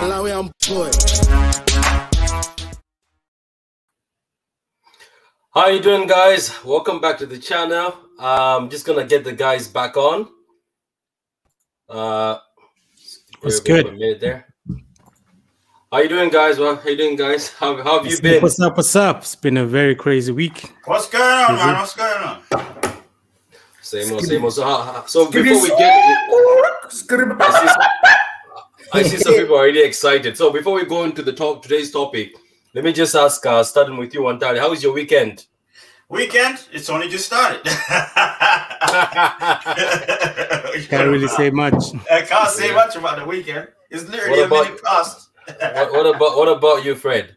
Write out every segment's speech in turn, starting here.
Malawi, I'm boy. How you doing, guys? Welcome back to the channel. I'm just gonna get the guys back on. Uh, That's good. a minute there. How you doing, guys? Well, how you doing, guys? How, how have you What's been? what's up? What's up? It's been a very crazy week. What's going on, man? What's going on? Same old, same old. So, uh, so before we get, I see, I see some people are really excited. So before we go into the talk today's topic, let me just ask, uh, starting with you, Antari, how was your weekend? Weekend? It's only just started. Can't really say much. I can't say Yeah. much about the weekend. It's literally What a minute past. What, what about what about you, Fred?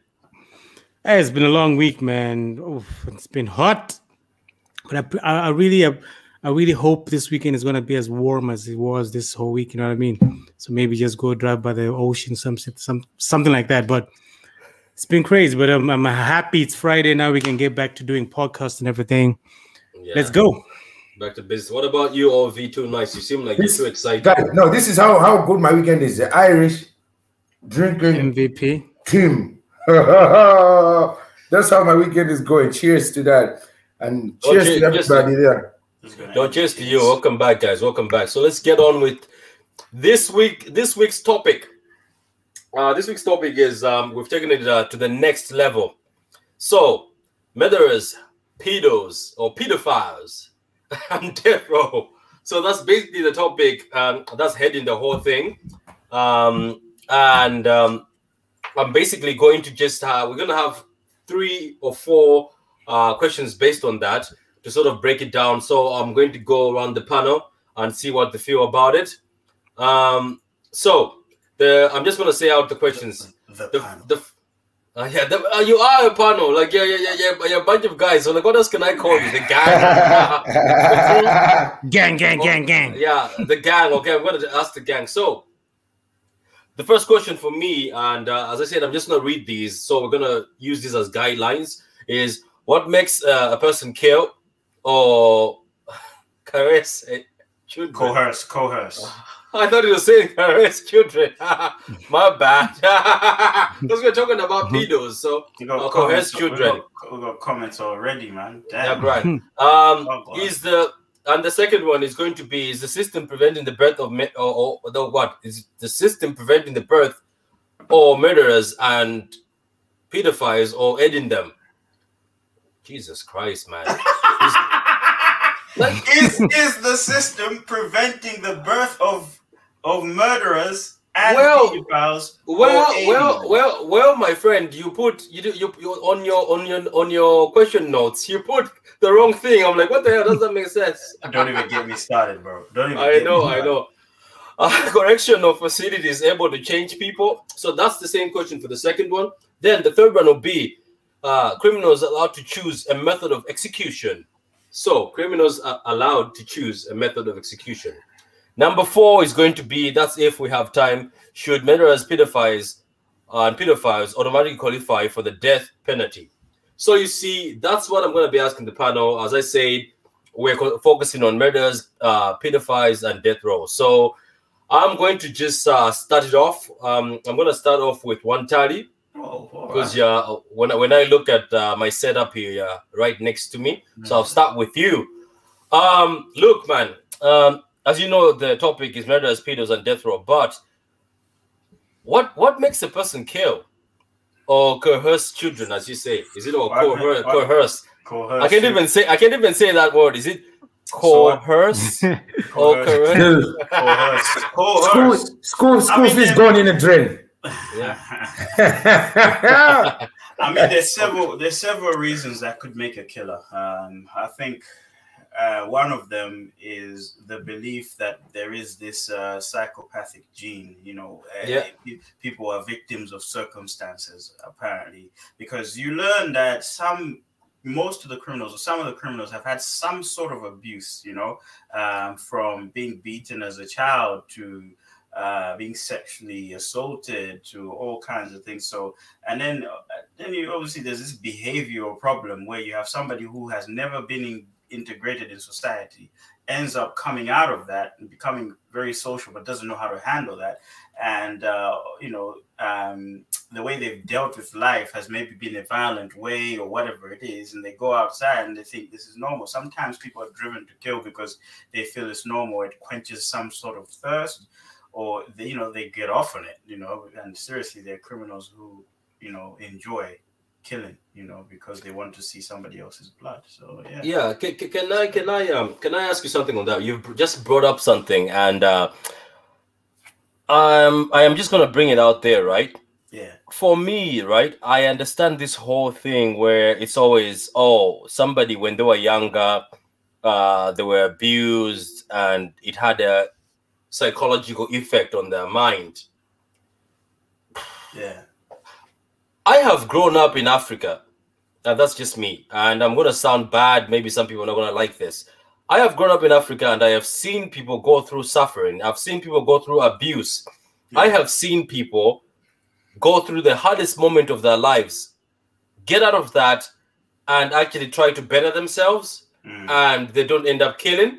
Hey, it's been a long week, man. Oof, it's been hot, but I, I, I really, I, I really hope this weekend is gonna be as warm as it was this whole week. You know what I mean? So maybe just go drive by the ocean, some, some, something like that. But it's been crazy. But I'm, I'm happy it's Friday now. We can get back to doing podcasts and everything. Yeah, Let's go. back to business. What about you, or V2 Nice? You seem like This- you're too excited. Guys, no, this is how, how good my weekend is. The Irish drinking MVP. team. That's how my weekend is going. Cheers to that. And Oh, cheers cheers- to cheers. everybody there. It's gonna No, cheers to you. Welcome back, guys. Welcome back. So let's get on with this week. This week's topic. Uh, this week's topic is um, we've taken it uh, to the next level. So, murderers, pedos, or pedophiles, and death row. So that's basically the topic. Um, that's heading the whole thing. Um, and um, I'm basically going to just uh, we're gonna have three or four uh, questions based on that to sort of break it down. So I'm going to go around the panel and see what they feel about it. Um, so the I'm just gonna say out the questions. The The panel. the uh, yeah, the, uh, you are a panel, like yeah, yeah, yeah, yeah, you're a bunch of guys. So like, what else can I call you? The gang. Gang, gang, gang, gang. yeah, the gang. Okay, I'm gonna ask the gang. So, the first question for me, and uh, as I said, I'm just gonna read these. So we're gonna use these as guidelines. Is what makes uh, a person kill or caress a children? Coerce, coerce. I thought you were saying caress children. My bad. Because we're talking about pedos. So You got Uh, comments, coerce children. We got, we got comments already, man. yeah, right. Um, Oh, is the and the second one is going to be is the system preventing the birth of me- or, or the what is the system preventing the birth or murderers and pedophiles or aiding them? Jesus Christ, man! Like- is is the system preventing the birth of of murderers and Well, pedophiles? Well, well, well, well, my friend, you put you do you, you on your on your on your question notes. You put the wrong thing. I'm like, what the hell does that make sense? Don't even get me started, bro. Don't even. I get know, me I know. Uh, correction of facility is able to change people. So that's the same question for the second one. Then the third one will be uh, criminals allowed to choose a method of execution. So criminals are allowed to choose a method of execution. Number four is going to be that's if we have time. Should murderers, pedophiles, and pedophiles automatically qualify for the death penalty? So you see, that's what I'm going to be asking the panel. As I said, we're focusing on murders, uh, pedophiles, and death row. So I'm going to just uh, start it off. Um, I'm going to start off with Wantali Oh, all because right. yeah, when I, when I look at uh, my setup here, yeah, right next to me. So I'll start with you. Um, look, man. Um, as you know, the topic is murderers, pedos, and death row. But what what makes a person kill or coerce children, as you say? Is it or What ma- coerce? coerce? Coerce I can't even say. I can't even say that word. Is it So what- coerce or Coerce. coerce? Coerce. school, Coerce. school, school mean, fees yeah. going in the drain. Yeah. I mean, there's several there's several reasons that could make a killer. Um, I think uh, one of them is the belief that there is this uh, psychopathic gene. You know, uh, Yeah. pe- people are victims of circumstances apparently because you learn that some most of the criminals or some of the criminals have had some sort of abuse. You know, um, from being beaten as a child to uh, being sexually assaulted to all kinds of things. So, and then uh, then you obviously there's this behavioral problem where you have somebody who has never been in, integrated in society ends up coming out of that and becoming very social but doesn't know how to handle that. And uh, you know um, the way they've dealt with life has maybe been a violent way or whatever it is and they go outside and they think this is normal. Sometimes people are driven to kill because they feel it's normal it quenches some sort of thirst or they, you know they get off on it you know and seriously they're criminals who you know enjoy killing you know because they want to see somebody else's blood so yeah Yeah, can, can, can I can I um can I ask you something on that? You've just brought up something, and uh, um I am just gonna bring it out there, right? yeah For me, right, I understand this whole thing where it's always oh somebody when they were younger, uh, they were abused, and it had a psychological effect on their mind. yeah I have grown up in Africa, and that's just me. And I'm gonna sound bad. Maybe some people are not gonna like this. I have grown up in Africa, and I have seen people go through suffering. I've seen people go through abuse. I have seen people go through the hardest moment of their lives, get out of that, and actually try to better themselves, Mm. and they don't end up killing.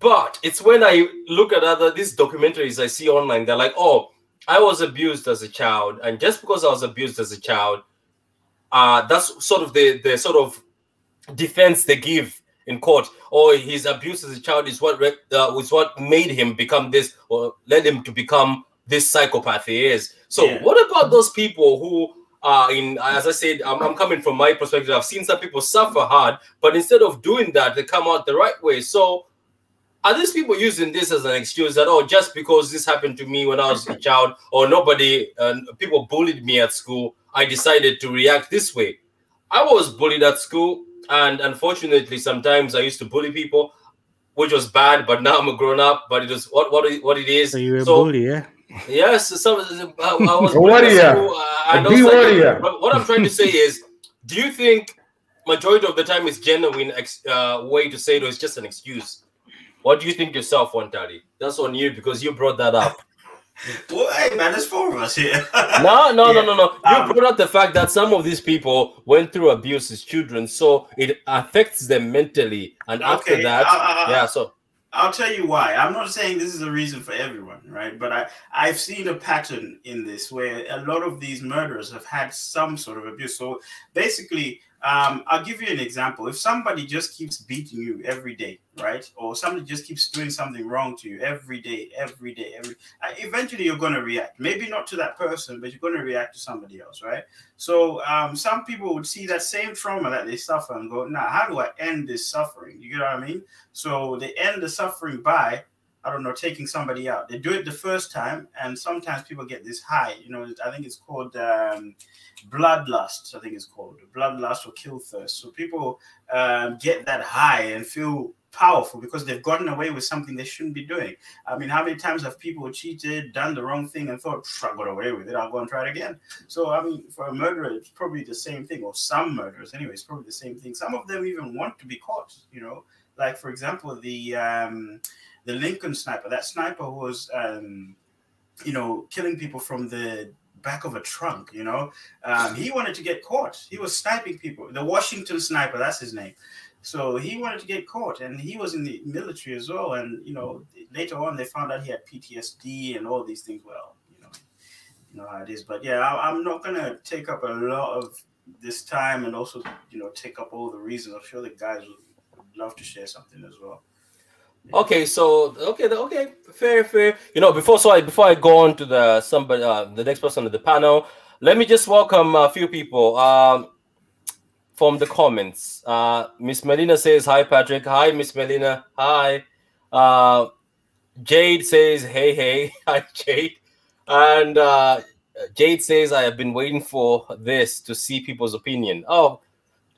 But it's when I look at other these documentaries I see online, they're like, oh, I was abused as a child, and just because I was abused as a child, uh, that's sort of the the sort of defense they give in court. Or his abuse as a child is what re- uh, was what made him become this, or led him to become this psychopath he is. So, Yeah. what about those people who are in? As I said, I'm, I'm coming from my perspective. I've seen some people suffer hard, but instead of doing that, they come out the right way. So, are these people using this as an excuse that oh just because this happened to me when i was a child or nobody uh, people bullied me at school i decided to react this way i was bullied at school and unfortunately sometimes i used to bully people which was bad but now i'm a grown up but it was what what it, what it is So you were a bully, yeah? Yes, some I, I was A warrior. school, uh, and A warrior. But what I'm trying to say is, do you think majority of the time it's genuine ex, uh, way to say it, or it's just an excuse? What do you think yourself, Wantali? That's on you because you brought that up. well, hey man there's four of us here No, no, no, no, no. You Um, brought up the fact that some of these people went through abuse as children, so it affects them mentally, and after uh, that, I- I- I- yeah. So I'll tell you why. I'm not saying this is a reason for everyone, right? But I, I've seen a pattern in this where a lot of these murderers have had some sort of abuse. So basically, um, I'll give you an example. If somebody just keeps beating you every day, right? Or somebody just keeps doing something wrong to you every day, every day, every uh, eventually you're going to react. Maybe not to that person, but you're going to react to somebody else, right? So um, some people would see that same trauma that they suffer and go, "Now, how do I end this suffering?" You get what I mean? So they end the suffering by, I don't know, taking somebody out. They do it the first time, and sometimes people get this high. You know, I think it's called um, bloodlust. I think it's called bloodlust or kill thirst. So people um, get that high and feel powerful because they've gotten away with something they shouldn't be doing. I mean, how many times have people cheated, done the wrong thing, and thought, I got away with it. I'll go and try it again. So, I mean, for a murderer, it's probably the same thing, or some murderers, anyway, it's probably the same thing. Some of them even want to be caught, you know, like for example, the um, the Lincoln sniper. That sniper who was, um, you know, killing people from the back of a trunk. You know, um, he wanted to get caught. He was sniping people. The Washington sniper. That's his name. So he wanted to get caught, and he was in the military as well. And you know, later on, they found out he had PTSD and all these things. Well, you know, you know how it is. But yeah, I, I'm not gonna take up a lot of this time, and also, you know, take up all the reasons. I'm sure the guys would would love to share something as well. Okay, so okay, okay, fair, fair. You know, before so I before I go on to the somebody uh, the next person on the panel, let me just welcome a few people um from the comments. Uh Miss Melina says hi Patrick. Hi Miss Melina. Hi. Uh Jade says hey hey. Hi Jade. And uh Jade says I have been waiting for this to see people's opinion. Oh,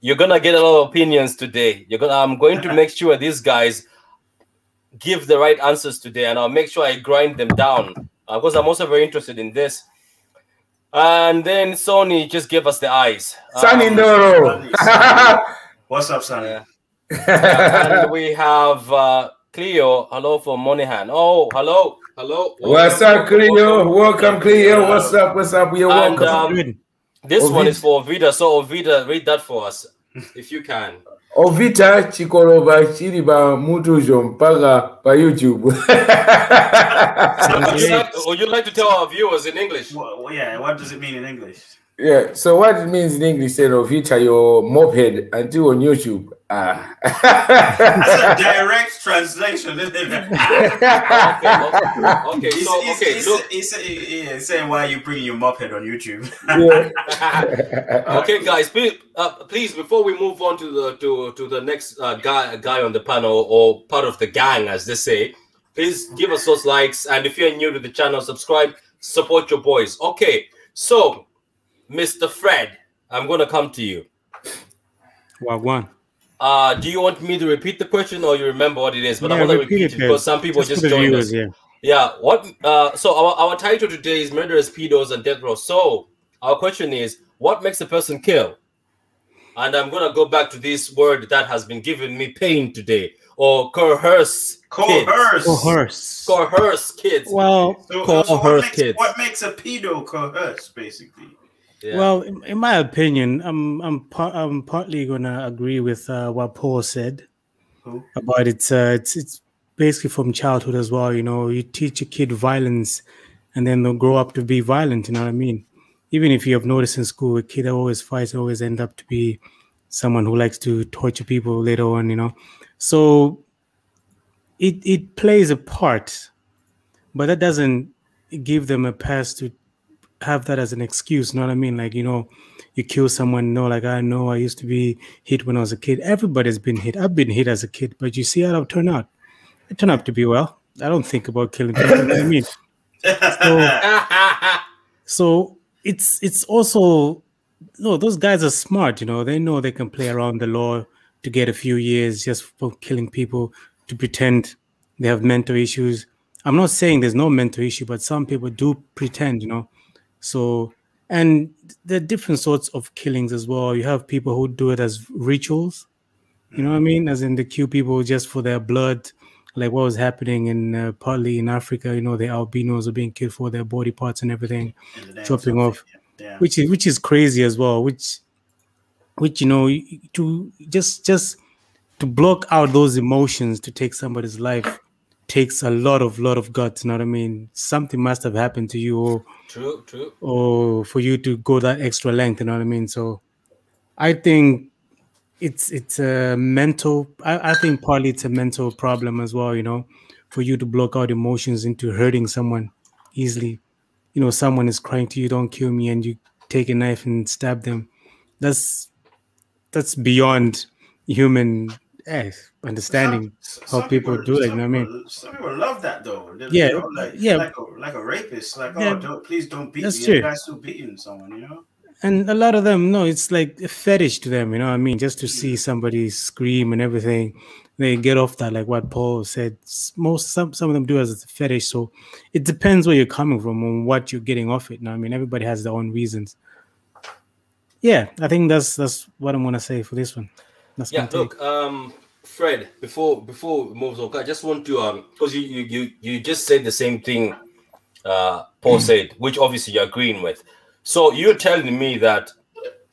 you're gonna get a lot of opinions today. You're gonna I'm going to make sure these guys give the right answers today, and I'll make sure I grind them down uh, because I'm also very interested in this. And then Sony just gave us the eyes. Sunny Um, Noro. What's up, Sonny? yeah. and we have uh, Cleo. Hello from Monaghan. Oh, hello. Hello. What's up, Cleo? Welcome, Cleo. What's up? What's up? You're And, welcome. um, Good. This one is for Ovida. So Ovida, read that for us, if you can. Ovita chikoloba chili ba mutuzo mpaka pa YouTube. Would you, like, would you like to tell our viewers in English? Well, well, yeah, what does it mean in English? yeah. So what it means in English said Ovita your moped until on YouTube. That's a direct translation, isn't it? Okay, okay, okay. He's, So he's, okay, he's, look. he's, he's, he's saying why are you bringing your moped on YouTube. Yeah. okay, guys, please, uh, please, before we move on to the to to the next uh, guy guy on the panel or part of the gang, as they say, please give us those likes. And if you're new to the channel, subscribe, support your boys. Okay, so Mr. Fred, I'm gonna come to you. Wagwan. Uh, do you want me to repeat the question or you remember what it is? But I Yeah, want to repeat repeat it, it because Kev. some people Just just, joined viewers, us. yeah. Yeah. What? Uh, so our, our title today is murderous pedos and death row. So our question is, what makes a person kill? And I'm gonna go back to this word that has been giving me pain today, or coerce. kids. Coerce. Coerce. Coerce kids. Well, So, Coerce so what, makes, kids. what makes a pedo coerce, basically? Yeah. well, in, in my opinion, I'm I'm par- I'm partly gonna agree with uh, what Paul said Who? about it's uh, it's it's basically from childhood as well. You know, you teach a kid violence, and then they'll grow up to be violent. You know what I mean? Even if you have noticed in school, a kid that always fights always end up to be someone who likes to torture people later on. You know, so it it plays a part, but that doesn't give them a pass to have that as an excuse. You know what I mean? Like, you know, you kill someone, no, like I know I used to be hit when I was a kid. Everybody's been hit. I've been hit as a kid, but you see how I turn out. I turn out to be well. I don't think about killing people. you know what I mean? So it's it's also no, those guys are smart, you know, they know they can play around the law to get a few years just for killing people to pretend they have mental issues. I'm not saying there's no mental issue, but some people do pretend, you know. So and there are different sorts of killings as well. You have people who do it as rituals, you know what I mean? As in they kill people just for their blood, like what was happening in uh, partly in Africa. You know, the albinos are being killed for their body parts and everything, In the name of chopping off, Yeah. which is which is crazy as well. Which, which you know, to just just to block out those emotions to take somebody's life takes a lot of lot of guts. You know what I mean? Something must have happened to you, or true, true. or for you to go that extra length. You know what I mean? So, I think it's it's a mental. I, I think partly it's a mental problem as well. You know, for you to block out emotions into hurting someone easily. You know, someone is crying to you, "Don't kill me," and you take a knife and stab them. That's that's beyond human eh, understanding. Some- how people do it, you know what I mean? Some people love that though. They- Yeah, like, yeah. like a, like a rapist. Like, Yeah, oh, don't, please don't beat that's me. true. Still beating someone, you know? and a lot of them no it's like a fetish to them you know what i mean just to see somebody scream and everything they get off that like what paul said most some, some of them do as a fetish so it depends where you're coming from and what you're getting off it you know i mean everybody has their own reasons yeah i think that's that's what i'm gonna say for this one that's Yeah, look, um, Fred. Before before we move on, I just want to um, because you you you you just said the same thing, uh, Paul said, which obviously you're agreeing with. So you're telling me that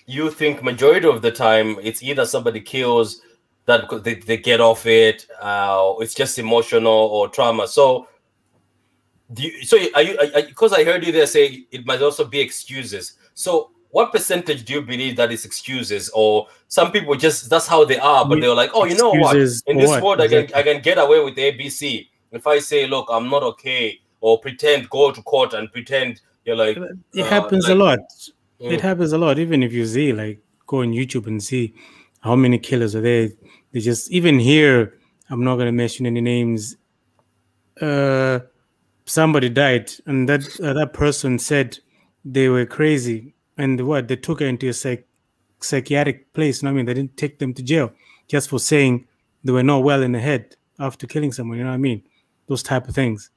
you think majority of the time it's either somebody kills that because they, they get off it, uh, it's just emotional or trauma. So do you, so are you because I heard you there say it might also be excuses. So what percentage do you believe that is excuses? Or some people just that's how they are but they're like oh you know what? In this what? world I can I can get away with ABC if I say look I'm not okay or pretend go to court and pretend you're like it uh, happens like- a lot. Mm. it happens a lot even if you see like go on youtube and see how many killers are there. They just even here i'm not going to mention any names. Uh somebody died and that uh, that person said they were crazy and what they took her into a psych- psychiatric place you know what i mean they didn't take them to jail just for saying they were not well in the head after killing someone you know what i mean those type of things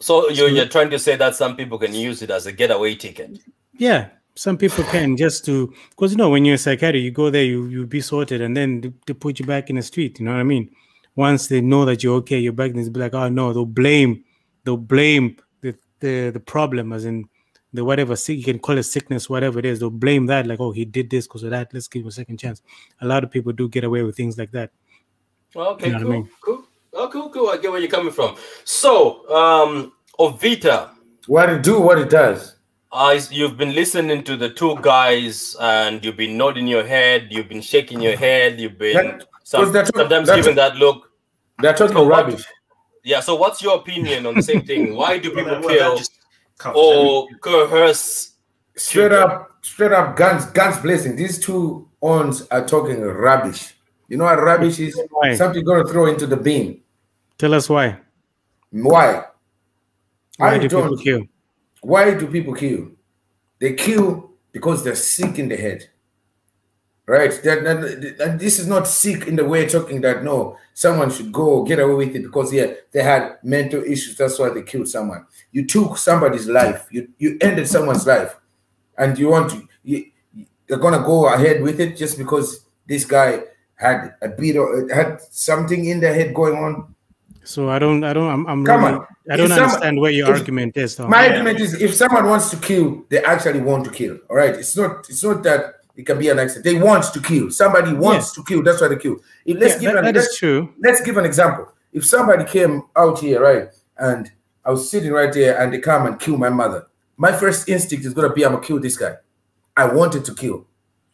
so you're, you're trying to say that some people can use it as a getaway ticket Yeah, some people can just to because you know when you're a psychiatrist, you go there, you you be sorted, and then they, they put you back in the street. You know what I mean? Once they know that you're okay, you're back, and they be like, oh no, they'll blame they'll blame the the, the problem as in the whatever sick you can call it sickness, whatever it is, they'll blame that like, oh, he did this because of that. Let's give him a second chance. A lot of people do get away with things like that. Okay, You know what I cool, mean? cool. Oh, cool, cool. I get where you're coming from. So, um, Ovita, What it do, what it does. I, you've been listening to the two guys and you've been nodding your head, you've been shaking your head, you've been That- some, 'cause that's- sometimes that's- giving that look. They're talking So what- rubbish. Yeah, so what's your opinion on the same thing? Why do Well, people that- well, that kill just covers or everything. coerce? Straight Children. up, straight up guns, guns blazing. These two ons are talking rubbish. You know what rubbish is? Why? Something gonna throw into the bin. Tell us why. Why? Why I do people don't. kill? Why do people kill? They kill because they're sick in the head. Right? That, that- that- this is not sick in the way talking that no, someone should go get away with it because yeah, they had mental issues. That's why they killed someone. You took somebody's life. You you ended someone's life, and you want to. You, you're gonna go ahead with it just because this guy had a bit of had something in their head going on. So I don't, I don't, I'm, I'm Come really, on. I don't If understand where your argument is. Though. My argument is if someone wants to kill, they actually want to kill. All right. It's not it's not that it can be an accident. They want to kill. Somebody wants to kill. That's why they kill. If, let's Yeah, give that- an, that is let's, true. let's give an example. If somebody came out here, right, and I was sitting right there and they come and kill my mother, my first instinct is gonna be I'm gonna kill this guy. I wanted to kill.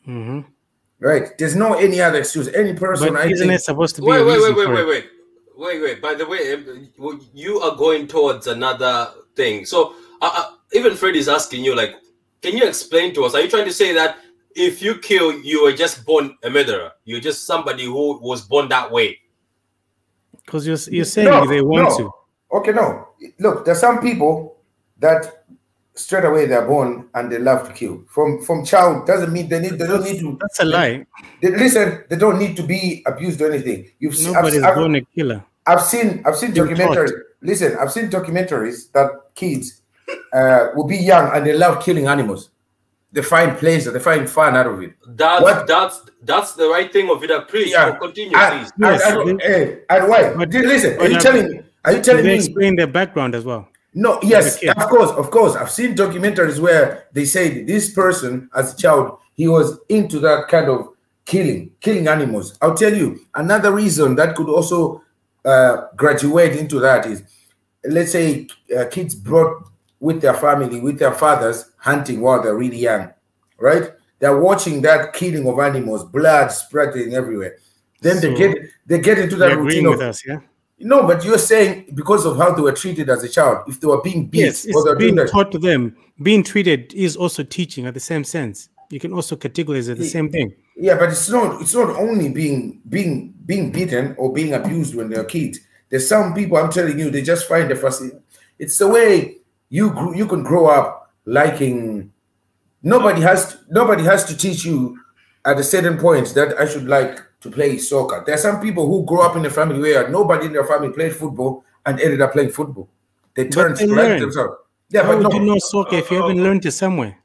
hmm Right. There's no any other excuse. Any person But I isn't think it supposed to be? Wait, a wait, reason wait, wait, for wait, wait, wait, wait. By the way, um, you are going towards another thing. So, uh, uh, even Fred is asking you, like, can you explain to us? Are you trying to say that if you kill, you were just born a murderer? You're just somebody who was born that way. Because you're, you're saying No, they want no. to. Okay, no. Look, there's some people that straight away they're born and they love to kill. From from child doesn't mean they need they don't need to That's a lie. they, listen, they don't need to be abused or anything. You've seen I've, Nobody's I've, born a killer. I've seen I've seen You're documentaries. Listen, I've seen documentaries that kids uh, will be young and they love killing animals. They find pleasure, they find fun out of it. That's What? that's that's the right thing of it. I please Yeah. continue, And, please. and, Yes, and, they- eh, and why? But- listen, are you telling me? Are you Did telling they me? explain their background as well? No, yes, of course, of course. I've seen documentaries where they say this person, as a child, he was into that kind of killing, killing animals. I'll tell you another reason that could also uh, graduate into that is, let's say, uh, kids brought with their family, with their fathers, hunting while they're really young, right? They're watching that killing of animals, blood spreading everywhere. Then they get they get into that routine with of us, yeah? no, but you're saying because of how they were treated as a child, if they were being beat Yes, it's being taught to them. Being treated is also teaching at the same sense. You can also categorize it the same thing. yeah, but it's not it's not only being being being beaten or being abused when they're kids. There's some people I'm telling you, they just find the first. It's the way you grew, you can grow up liking. Nobody has to, nobody has to teach you at a certain point that I should like to play soccer. There are some people who grow up in a family where nobody in their family played football and ended up playing football. They turned they to like learn. themselves. Yeah, How but would no, you know soccer if you haven't learned it somewhere?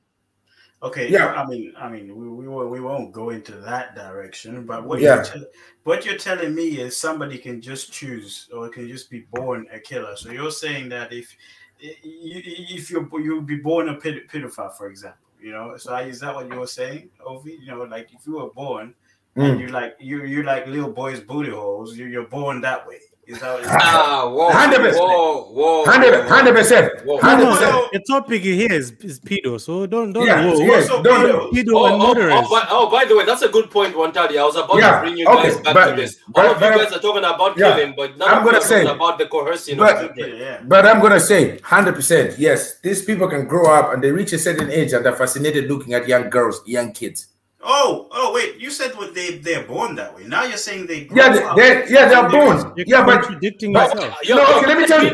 Okay, Yeah. yeah. I mean, I mean, we, we won't we won't go into that direction. But what Yeah. you're tell, what you're telling me is somebody can just choose or can just be born a killer. So you're saying that if if you you'll be born a pedophile, for example, you know. So is that what you're saying, Ovi? You know, like if you were born and Mm. you like you you like little boys' booty holes, you, you're born that way. Is that? Is Ah, whoa, 100%. whoa, whoa, hundred hundred percent, Whoa. hundred No, percent. the topic here is, is pedo, so don't don't Yeah, whoa, yeah, whoa. Also don't- pedo. pedo Oh, and oh, murderers. oh, by, oh, by the way, that's a good point, Wantali. I was about Yeah, to bring you okay, guys back but- to this. All but- of you but- guys are talking about yeah, killing, but none I'm of you gonna say- about the coercing but- of yeah, children. yeah. But I'm gonna say hundred percent. Yes, these people can grow up and they reach a certain age and they're fascinated looking at young girls, young kids. Oh, oh, wait! You said what they they're born that way. Now you're saying they grow Yeah, they, they yeah they're born. You're Yeah, but contradicting but- yourself. Yo, No, okay, let me tell you.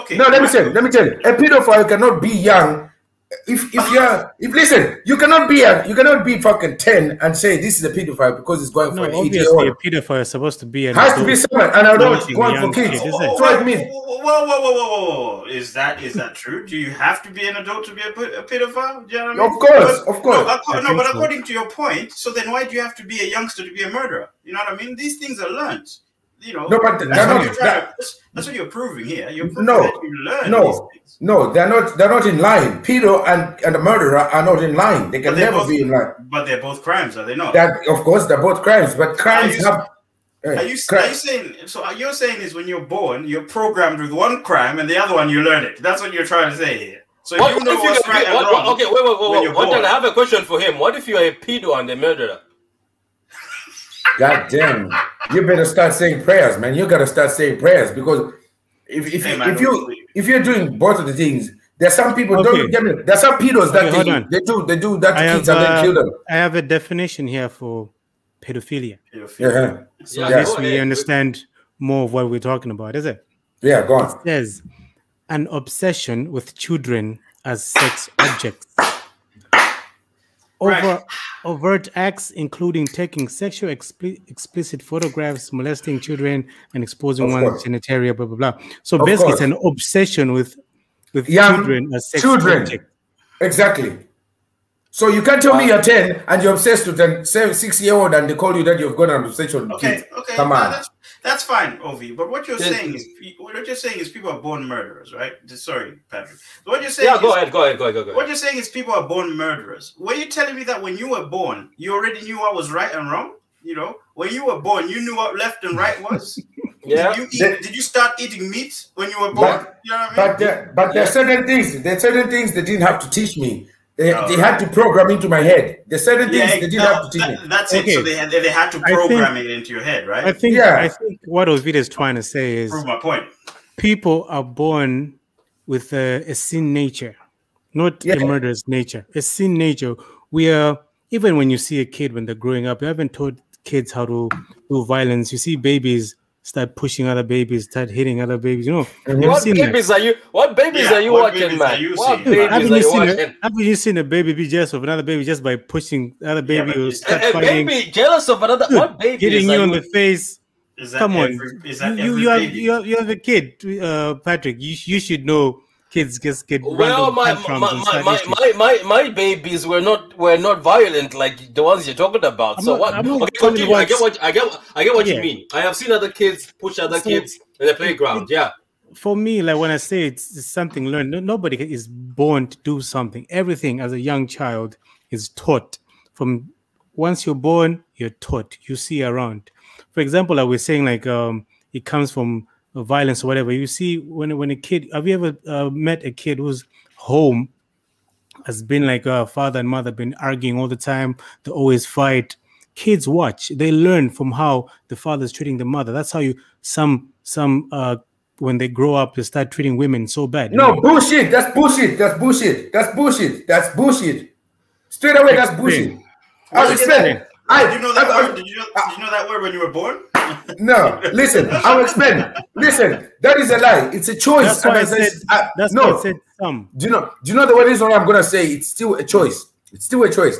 Okay. no, let me tell you, let me tell you. A pedophile cannot be young. If if you're if listen, you cannot be a you cannot be fucking ten and say this is a pedophile because it's going No, for an eight year obviously a pedophile is supposed to be an Has to be someone, and I don't Watching going for kids. kid, is it? That's what I mean. Whoa, whoa, whoa, whoa, whoa, whoa! Is that is that true? Do you have to be an adult to be a, a pedophile? Do you know what I mean? Of course, But- of course. No, acco- no, think but so. according to your point, so then why do you have to be a youngster to be a murderer? You know what I mean? These things are learned. You know, No, but they're that's, what not- you're to, that's, that's what you're proving here. You're proving No, that you learn no. these. No, they're not. They're not in line. Pedo and and the murderer are not in line. They can never both- be in line. But they're both crimes, are they not? That of course they're both crimes, but crimes you- have. eh, Are you, cri- are you saying so? Are you saying is when you're born, you're programmed with one crime, and the other one you learn it. That's what you're trying to say here. So What, you what know if you what's get- right and what- what- wrong. okay, wait, wait, wait, you're wait. One born. time, I have a question for him. What if you are a pedo and a murderer? God damn! You better start saying prayers, man. You gotta start saying prayers because if if, Hey, man, if you don't- if you're doing both of the things, there's some people Okay. don't get me. There's some pedos that Okay, hold they, they do they do that to I have, kids and then uh, kill them. I have a definition here for pedophilia. Yeah, So Yeah, at least we understand more of what we're talking about, is it? yeah. Go on. says an obsession with children as sex objects. Over, Right. Overt acts including taking sexual expli- explicit photographs, molesting children, and exposing Of one's course. genitalia, blah blah blah. So Of basically, course. it's an obsession with with Young children as sex children. objects. Exactly. So you can't tell me you're 10 and you're obsessed with a seven, six year old and they call you that you've gone on obsession with Okay, kids. okay, Come no, on. that's that's fine, Ovi. But what you're Yes. saying is what you're saying is people are born murderers, right? Sorry, Patrick. So what you're saying Yeah, go is, ahead, go ahead, go ahead, go ahead. What you're saying is people are born murderers. Were you telling me that when you were born, you already knew what was right and wrong? You know, when you were born, you knew what left and right was. Yeah. Did you, eat, The- did you start eating meat when you were born? But- you know what I mean? But there, but there are certain things. There are certain things they didn't have to teach me. They, Oh, they right. had to program into my head. There's certain things they didn't that- have to teach me. that- that's it. So they had they had to I think- program it into your head, right? I think Yeah. I think what Ovid is trying to say is Prove my point. people are born with a, a sin nature, not Yeah. a murderous nature. A sin nature. We are even when you see a kid when they're growing up, you haven't taught kids how to do violence. You see babies start pushing other babies, start hitting other babies. You know, What seen that. babies are you? What babies Yeah, are you what watching, man? you what babies? Haven't are you, you seen watching? a, haven't you seen a baby be jealous of another baby just by pushing the other baby but who start A, a fighting, baby jealous of another. What babies hitting you on you? the face? Is that Come on, every, is that you, you, every you have you have you have a kid, uh, Patrick. You you should know kids just get Well, my my, my, my, my, my, my babies were not were not violent like the ones you're talking about. I'm so not- what? Okay, continue. I get what I get. I get what you mean. I have seen other kids push other So- kids in the playground. Yeah. for me, like when I say it's, it's something learned, no, nobody is born to do something. Everything as a young child is taught. From once you're born, you're taught. You see around. For example, like we're saying, like um, it comes from uh, violence or whatever. You see when when a kid. Have you ever uh, met a kid whose home has been like a father and mother been arguing all the time? They always fight. Kids watch. They learn from how the father's treating the mother. That's how you some some uh when they grow up they start treating women so bad. you No know? bullshit. That's bullshit. That's bullshit. That's bullshit. That's bullshit. Straight away, that's bullshit. I'll Did you explain. know- I, Did you know that I- I- word? Did you know, did you know that word when you were born? No, listen. I'll explain. Listen, that is a lie. It's a choice. That's why I I said I- that's no. why I said some. Do you know? Do you know the reason why I'm gonna say it's still a choice? It's still a choice.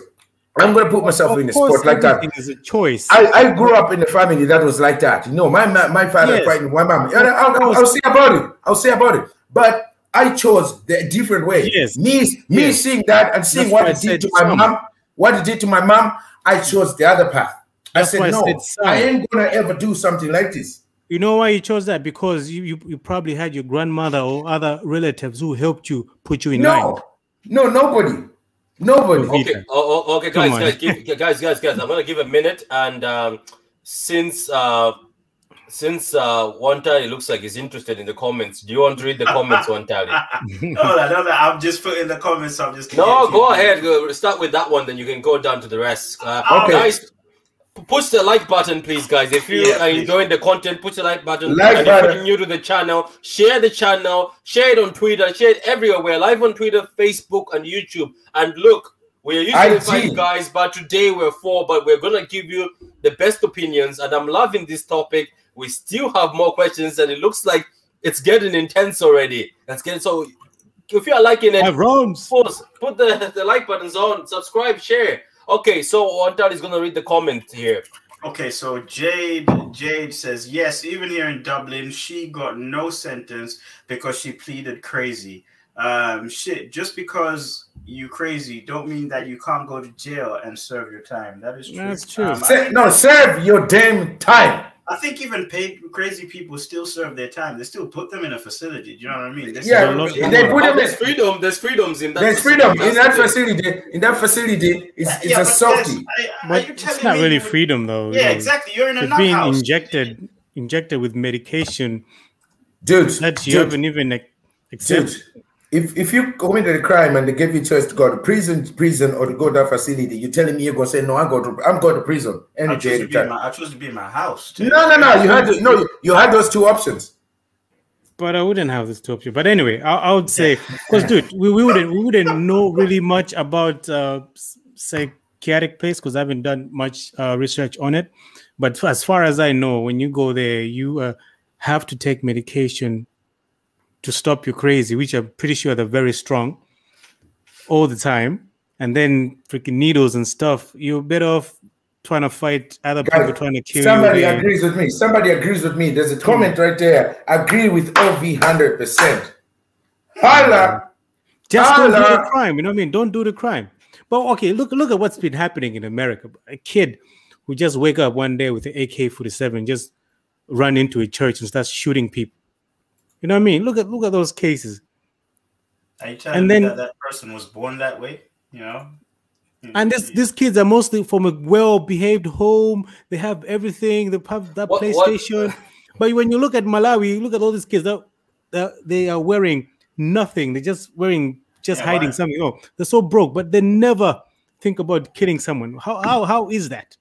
I'm gonna put myself Of in a course, spot like that. everything a choice. I, I grew up in a family that was like that. You know, my ma- my father Yes. fighting my mom. I'll, I'll, I'll say about it. I'll say about it. But I chose the different way. Yes. Me, me Yes. seeing that and seeing That's what I it did to my some. mom, what it did to my mom, I chose the other path. I said, why I no, said some. I ain't gonna ever do something like this. You know why you chose that? Because you, you, you probably had your grandmother or other relatives who helped you put you in line. No, no, nobody, nobody. Okay. Okay. Oh, oh, okay, Come guys, guys, give, guys, guys, guys. I'm gonna give a minute, and um, since uh, since uh, Wantali looks like he's interested in the comments, do you want to read the comments, Wantali? no, no, no, no, I'm just putting the comments. I'm just No, go ahead. Go, start with that one, then you can go down to the rest. Uh, Okay. Guys, p- push the like button, please, guys. If you Yeah, are enjoying the content, push the like button. Like and button. if you're new to the channel, share the channel, share it on Twitter, share it everywhere. We're live on Twitter, Facebook, and YouTube. And look, we're usually five guys, but today we're four. But we're gonna give you the best opinions, and I'm loving this topic. We still have more questions, and it looks like it's getting intense already. That's getting so. If you are liking it, Five rounds. Put the, the like buttons on. Subscribe, share. Okay, so Antal is gonna read the comment here. Okay, so Jade Jade says yes. Even here in Dublin, she got no sentence because she pleaded crazy. Um, shit. Just because you crazy don't mean that you can't go to jail and serve your time. That is true. That's true. Um, I Say- think no, serve your damn time. I think even paid crazy people still serve their time. They still put them in a facility. Do you know what I mean? They Yeah, still- they put them there's in. freedom. There's freedoms in that. There's freedom in that facility. In that facility, it's, it's Yeah, a but softie. there's- I- are But you it's telling not really would- freedom though. you Yeah, know. exactly. You're in a It's nut being house. injected injected with medication Dude, that you dude, haven't even accepted. dude. If, if you committed a crime and they gave you a choice to go to prison, prison or to go to that facility, you're telling me you're gonna say no. I'm going to I'm going to prison any I day, to be my, I choose to be in my house. too. No, no, no. You had to, no. You had those two options. But I wouldn't have this to option. But anyway, I, I would say because dude, we, we wouldn't we wouldn't know really much about uh, psychiatric place because I haven't done much uh, research on it. But as far as I know, when you go there, you uh, have to take medication to stop you crazy, which I'm pretty sure they're very strong all the time. And then freaking needles and stuff. You're better off trying to fight other Guys, people trying to kill Somebody you. than- agrees with me. Somebody agrees with me. There's a comment right there. Agree with OV hundred percent. Holla. Just don't do the crime. You know what I mean? Don't do the crime. But okay, look look at what's been happening in America. A kid who just wake up one day with an AK-47, just run into a church and start shooting people. You know what I mean? Look at look at those cases. Are you telling And me then- that that person was born that way? You know. Mm-hmm. And this these kids are mostly from a well-behaved home. They have everything. They have that What- what- PlayStation. But when you look at Malawi, you look at all these kids. That that they are wearing nothing. They're just wearing, just Yeah, hiding why? something. Oh, they're so broke, but they never think about killing someone. How how how is that?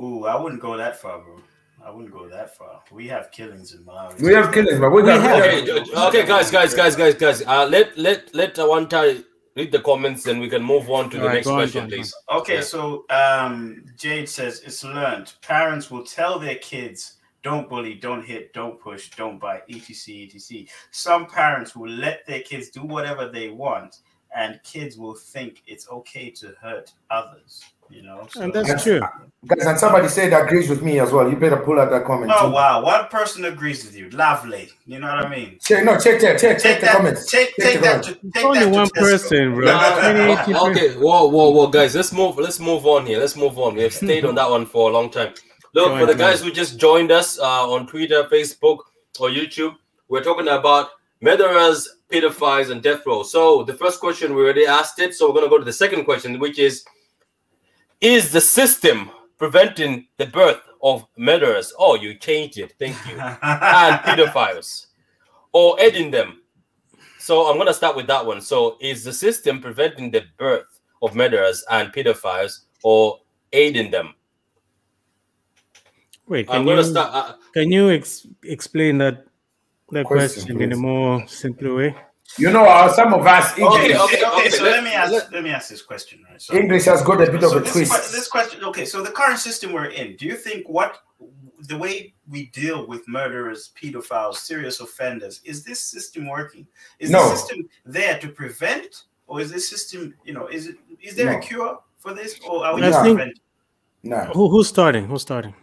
Ooh, I wouldn't go that far, bro. I wouldn't go that far. We have killings in Malawi. We have killings, but we We got. have- we Okay, okay, guys, guys, guys, guys, guys. Uh, let let let uh, one time read the comments, then we can move on to the All right, next on, question, go on, go on. please. Okay, Yeah. so um, Jade says it's learned. Parents will tell their kids, "Don't bully, don't hit, don't push, don't bite, etc., etc." Some parents will let their kids do whatever they want, and kids will think it's okay to hurt others. You know, And so- that's true. Guys, and somebody said agrees with me as well. You better pull out that comment. Oh too. wow, one person agrees with you. Lovely. You know what I mean? Check, no, check that. Check, check Take the that. comments. Take Check take the that. comments. To, take only that one Tesco. person, bro. No, no, 20, no, okay, whoa, whoa, whoa, guys, let's move. Let's move on here. Let's move on. We have stayed on that one for a long time. Look Go for the ahead, go guys who just joined us uh, on Twitter, Facebook, or YouTube. We're talking about murderers, pedophiles, and death row. So the first question we already asked it. So we're gonna go to the second question, which is: Is the system preventing the birth of murderers? Oh, you changed it. Thank you. and pedophiles, or aiding them. So I'm gonna start with that one. So is the system preventing the birth of murderers and pedophiles, or aiding them? Wait, I'm can gonna you start. Uh, can you ex- explain that that Question, question, in a more simpler way? You know, uh, some of us English, Okay, okay, okay, so let- let, me ask let- let me ask this question, right? So, English has got a bit so of a this, twist. que- this question, okay, so the current system we're in, do you think what the way we deal with murderers, pedophiles, serious offenders, is this system working? Is No. the system there to prevent, or is this system, you know, is it is there No. a cure for this, or are we I just think- preventing? Nah. Who who's starting? Who's starting?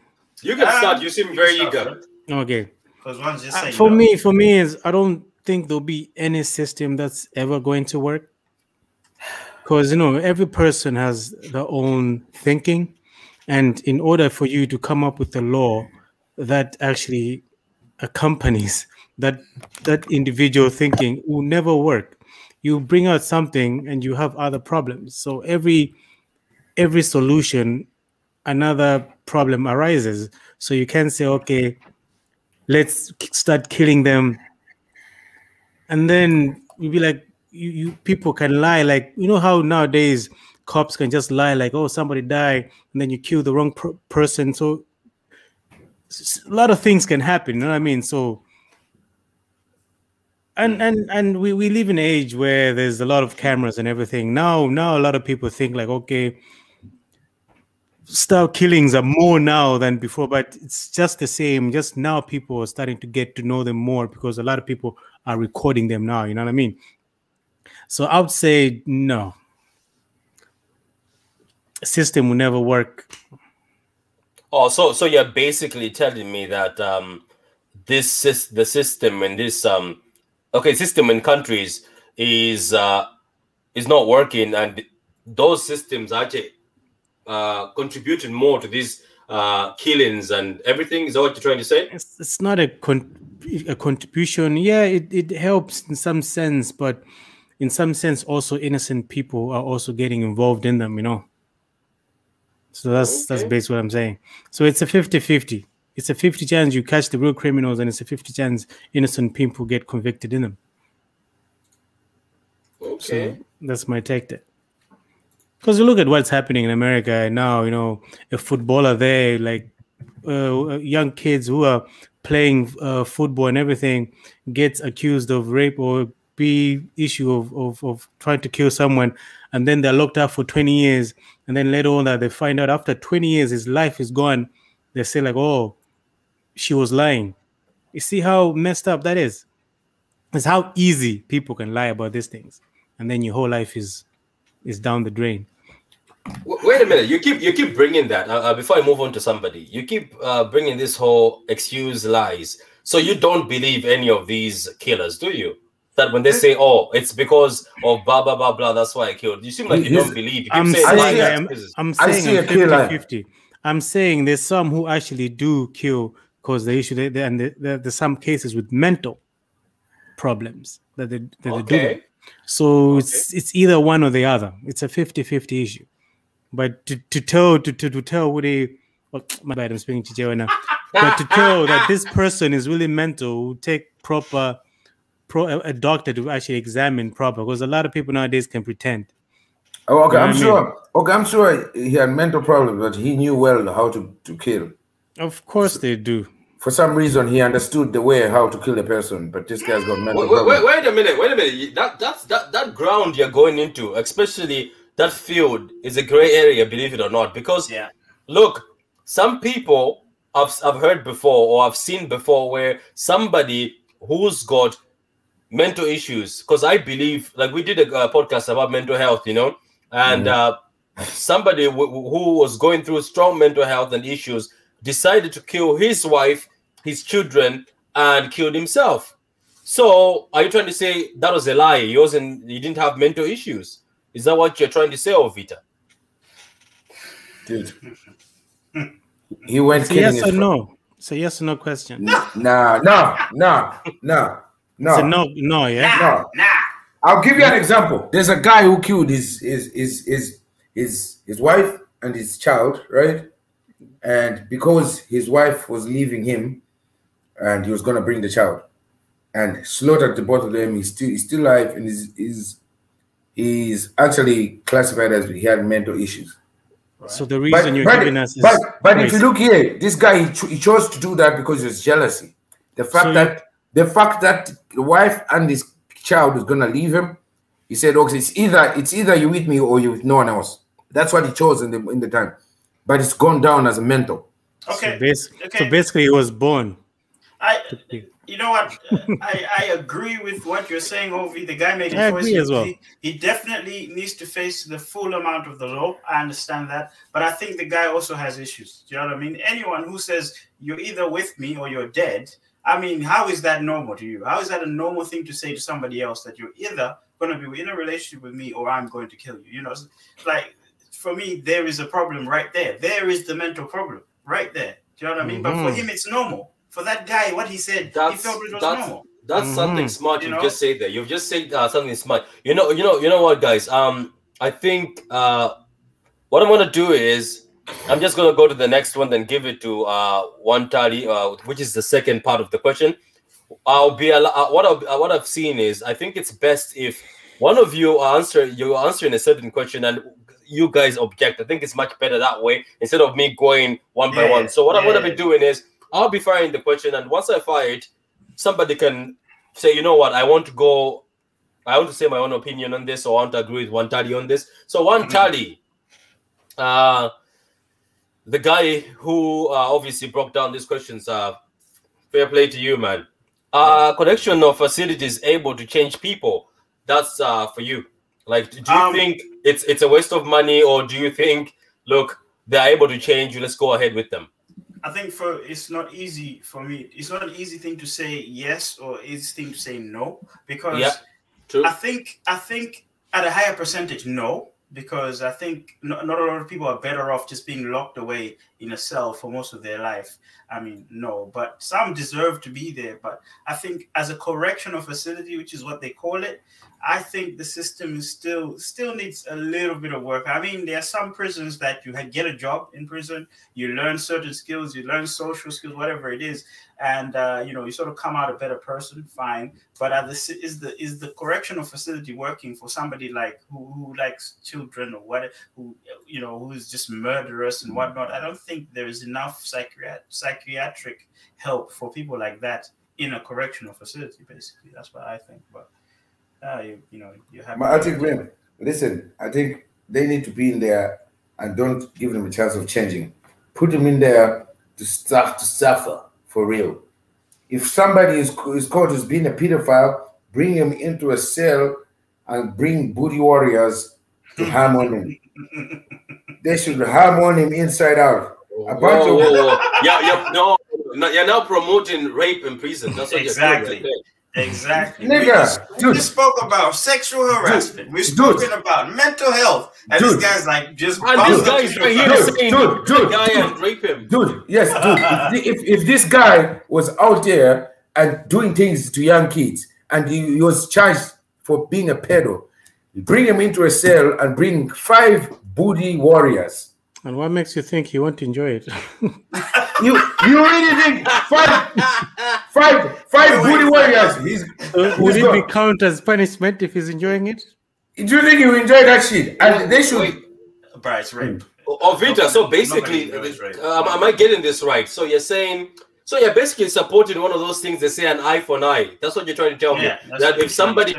you can Um, start. You seem very you can eager. start, Okay. Because one's just Uh, for no. me, for me is I don't think there'll be any system that's ever going to work. Because you know, every person has their own thinking, and in order for you to come up with a law that actually accompanies that that individual thinking will never work. You bring out something and you have other problems. So every every solution, another problem arises. So you can say, okay, let's start killing them and then you'd be like you, you people can lie. Like you know how nowadays cops can just lie like oh somebody died and then you kill the wrong per- person. So a lot of things can happen you know what i mean? So and and and we, we live in an age where there's a lot of cameras and everything. Now now a lot of people think like okay style killings are more now than before, but it's just the same. Just now, people are starting to get to know them more because a lot of people are recording them now. You know what I mean? So I would say no. System will never work. Oh, so so you're basically telling me that um, this sys- the system in this um, okay system in countries is uh, is not working, and those systems are actually uh, contributing more to these uh, killings and everything. Is that what you're trying to say? It's, it's not a con- a contribution. Yeah, it, it helps in some sense, but in some sense, also innocent people are also getting involved in them. You know. So that's that's basically what I'm saying. So it's a 50-50. It's a 50 chance you catch the real criminals, and it's a 50 chance innocent people get convicted in them. Okay. So that's my take there. Because you look at what's happening in America now, you know, a footballer there, like uh, young kids who are playing uh, football and everything, gets accused of rape or be issue of, of, of trying to kill someone, and then they're locked up for 20 years, and then later on that they find out after 20 years his life is gone, they say like, oh, she was lying. You see how messed up that is? It's how easy people can lie about these things, and then your whole life is is down the drain. W- Wait a minute. You keep you keep bringing that. Uh, uh, before I move on to somebody, you keep uh, bringing this whole excuse lies. So you don't believe any of these killers, do you? That when they say, "Oh, it's because of blah blah blah blah," that's why I killed. You seem like you Yes. don't believe. You I'm saying saying I'm, excuses. I'm saying see I'm a clear line. 50 I'm saying there's some who actually do kill because the issue they, they, and there- there- there's some cases with mental problems that they, that they do. Okay. So it's it's either one or the other. It's a 50-50 issue. But to, to tell to, to, to tell what they well, my bad, I'm speaking to Joe now. But to tell that this person is really mental, take proper pro a, a doctor to actually examine proper because a lot of people nowadays can pretend. Oh, okay, You know I'm what I sure. Okay, I'm sure he had mental problems, but he knew well how to, to kill. Of course they do. For some reason, he understood the way how to kill a person, but this guy's got mental Wait, wait, problems. wait, wait a minute. Wait a minute. You- That that's that that ground you're going into, especially that field, is a gray area. Believe it or not, because Yeah. look, some people I've, I've heard before or I've seen before where somebody who's got mental issues, because I believe, like we did a uh, podcast about mental health, you know, and uh, somebody w- w- who was going through strong mental health and issues decided to kill his wife, his children, and killed himself. So, are you trying to say that was a lie? He wasn't. He didn't have mental issues. Is that what you're trying to say, Ovita? Dude. He went It's a killing yes or fri- no. It's a yes or no question. Nah, nah, nah, nah, nah. It's a no, no, yeah. No. Nah. I'll give you an example. There's a guy who killed his his his his his, his wife and his child, right? And because his wife was leaving him, and he was gonna bring the child, and slaughtered the both of them. He's still he's still alive, and he's he's he's actually classified as he had mental issues. So the reason you're but, giving us is but, but if you look here, this guy he, cho- he chose to do that because it's jealousy. The fact So you- that the fact that the wife and his child is gonna leave him, he said, "Okay, it's either it's either you with me or you with no one else." That's what he chose in the in the time, but it's gone down as a mental. Okay. so, bas- okay. so basically he was born. I, you know what? I, I agree with what you're saying, Ovi. The guy made a choice. as well. He, he definitely needs to face the full amount of the law. I understand that, but I think the guy also has issues. Do you know what I mean? Anyone who says you're either with me or you're dead. I mean, how is that normal to you? How is that a normal thing to say to somebody else that you're either going to be in a relationship with me or I'm going to kill you? You know, like for me, there is a problem right there. There is the mental problem right there. Do you know what I mean? But for Mhm. him, it's normal. For that guy, what he said, he That's felt it was that's normal. that's Mhm. something smart You you know? just said there. You've just said uh, something smart. You know, you know, you know what, guys? Um, I think uh, what I'm gonna do is I'm just gonna go to the next one, then give it to uh Wantali, uh, which is the second part of the question. I'll be al- uh, what I'll, uh, what I've seen is I think it's best if one of you answer you're answering a certain question and you guys object. I think it's much better that way instead of me going one by one. So what I'm gonna be doing is I'll be firing the question, and once I fire it, somebody can say, you know what, I want to go, I want to say my own opinion on this, or I want to agree with one tally on this. So one Mhm. tally, uh, the guy who uh, obviously broke down these questions, uh, fair play to you, man. Uh, connection of facilities able to change people. That's uh, for you. Like, do you Um, think it's it's a waste of money, or do you think, look, they're able to change you? Let's go ahead with them. I think for it's not easy for me. It's not an easy thing to say yes or easy thing to say no because True. I think I think at a higher percentage no because I think not, not a lot of people are better off just being locked away in a cell for most of their life. I mean, no, but some deserve to be there. But I think as a correctional facility, which is what they call it, I think the system is still still needs a little bit of work. I mean, there are some prisons that you get a job in prison, you learn certain skills, you learn social skills, whatever it is, and uh, you know you sort of come out a better person. Fine, but the is the is the correctional facility working for somebody like who, who likes children or what who you know who is just murderous and whatnot? I don't think there is enough psychiatric psychiatric help for people like that in a correctional facility. Basically, that's what I think, but uh, you, you know, you have. But I think, man, listen, I think they need to be in there and don't give them a chance of changing. Put them in there to start to suffer for real. If somebody is, is caught as being a pedophile, bring him into a cell and bring booty warriors to harm on him. they should harm on him inside out. A bunch Whoa, of whoa, whoa. Yeah, yeah, no, no, you're now promoting rape in prison. That's what Exactly. you're doing. right Exactly. Nigga, we, just, we dude. just spoke about sexual harassment. We're dude. about mental health. And Dude. this guy's like just there. And this bummed guy up is to right here Dude, saying, dude, the dude, guy dude. and rape him. dude, yes, dude. If, if, if this guy was out there and doing things to young kids and he, he was charged for being a pedo, bring him into a cell and bring five booty warriors. And what makes you think he won't enjoy it? You you really think five five five Wait, wait, booty warriors? He's, Would he's it be got- count as punishment if he's enjoying it? do you think you enjoy that shit? And they should Wait, Bryce rape. Oh, Vita, so basically, nobody knows, right? um, am I getting this right? So you're saying, so you're basically supporting one of those things they say an eye for an eye. That's what you're trying to tell Yeah, me. That if he's trying to somebody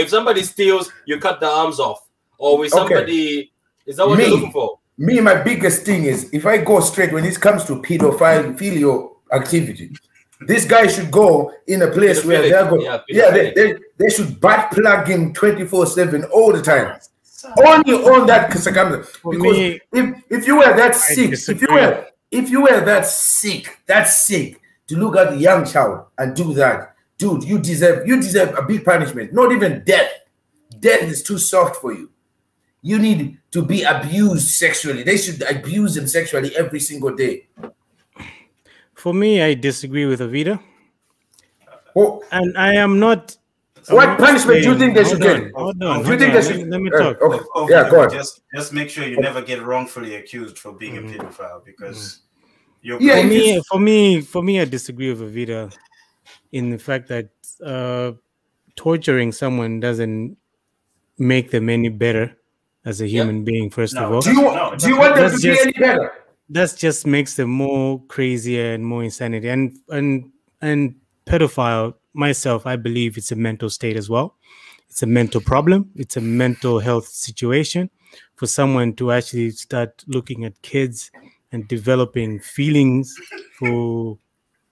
if somebody steals, you cut the arms off, or with Okay. somebody, is that what Me. you're looking for? Me, my biggest thing is if I go straight when it comes to pedophile filial activity, this guy should go in a place where they're going. yeah, Yeah, they, they, they should butt plug him 24 7 all the time. Only on that circumstance. Because me, if, if you were that sick, if you were if you were that sick, that sick to look at the young child and do that, dude, you deserve you deserve a big punishment. Not even death. Death is too soft for you. You need to be abused sexually. They should abuse him sexually every single day. for me, I disagree with Avida, What, and I am not. I'm what not punishment do you think they should on, get? Hold on, Do you think on, they let, should? me- let me uh, talk. okay. Oh, Yeah, go on. Just, just make sure you never get wrongfully accused for being a pedophile because you're Yeah, for me, it's- for me, for me, I disagree with Avida in the fact that uh, torturing someone doesn't make them any better as a human being. First of all, Do you, No, do you want them to that's be any better? that just makes them more crazier and more insanity. And and and pedophile myself, I believe it's a mental state as well. It's a mental problem. It's a mental health situation for someone to actually start looking at kids and developing feelings for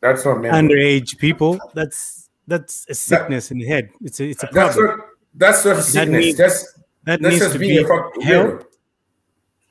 That's not mental. underage people. That's that's a sickness in the head. It's a it's a That's problem. not. That's not sickness. means- that's That that's needs to being be a fuck. helped.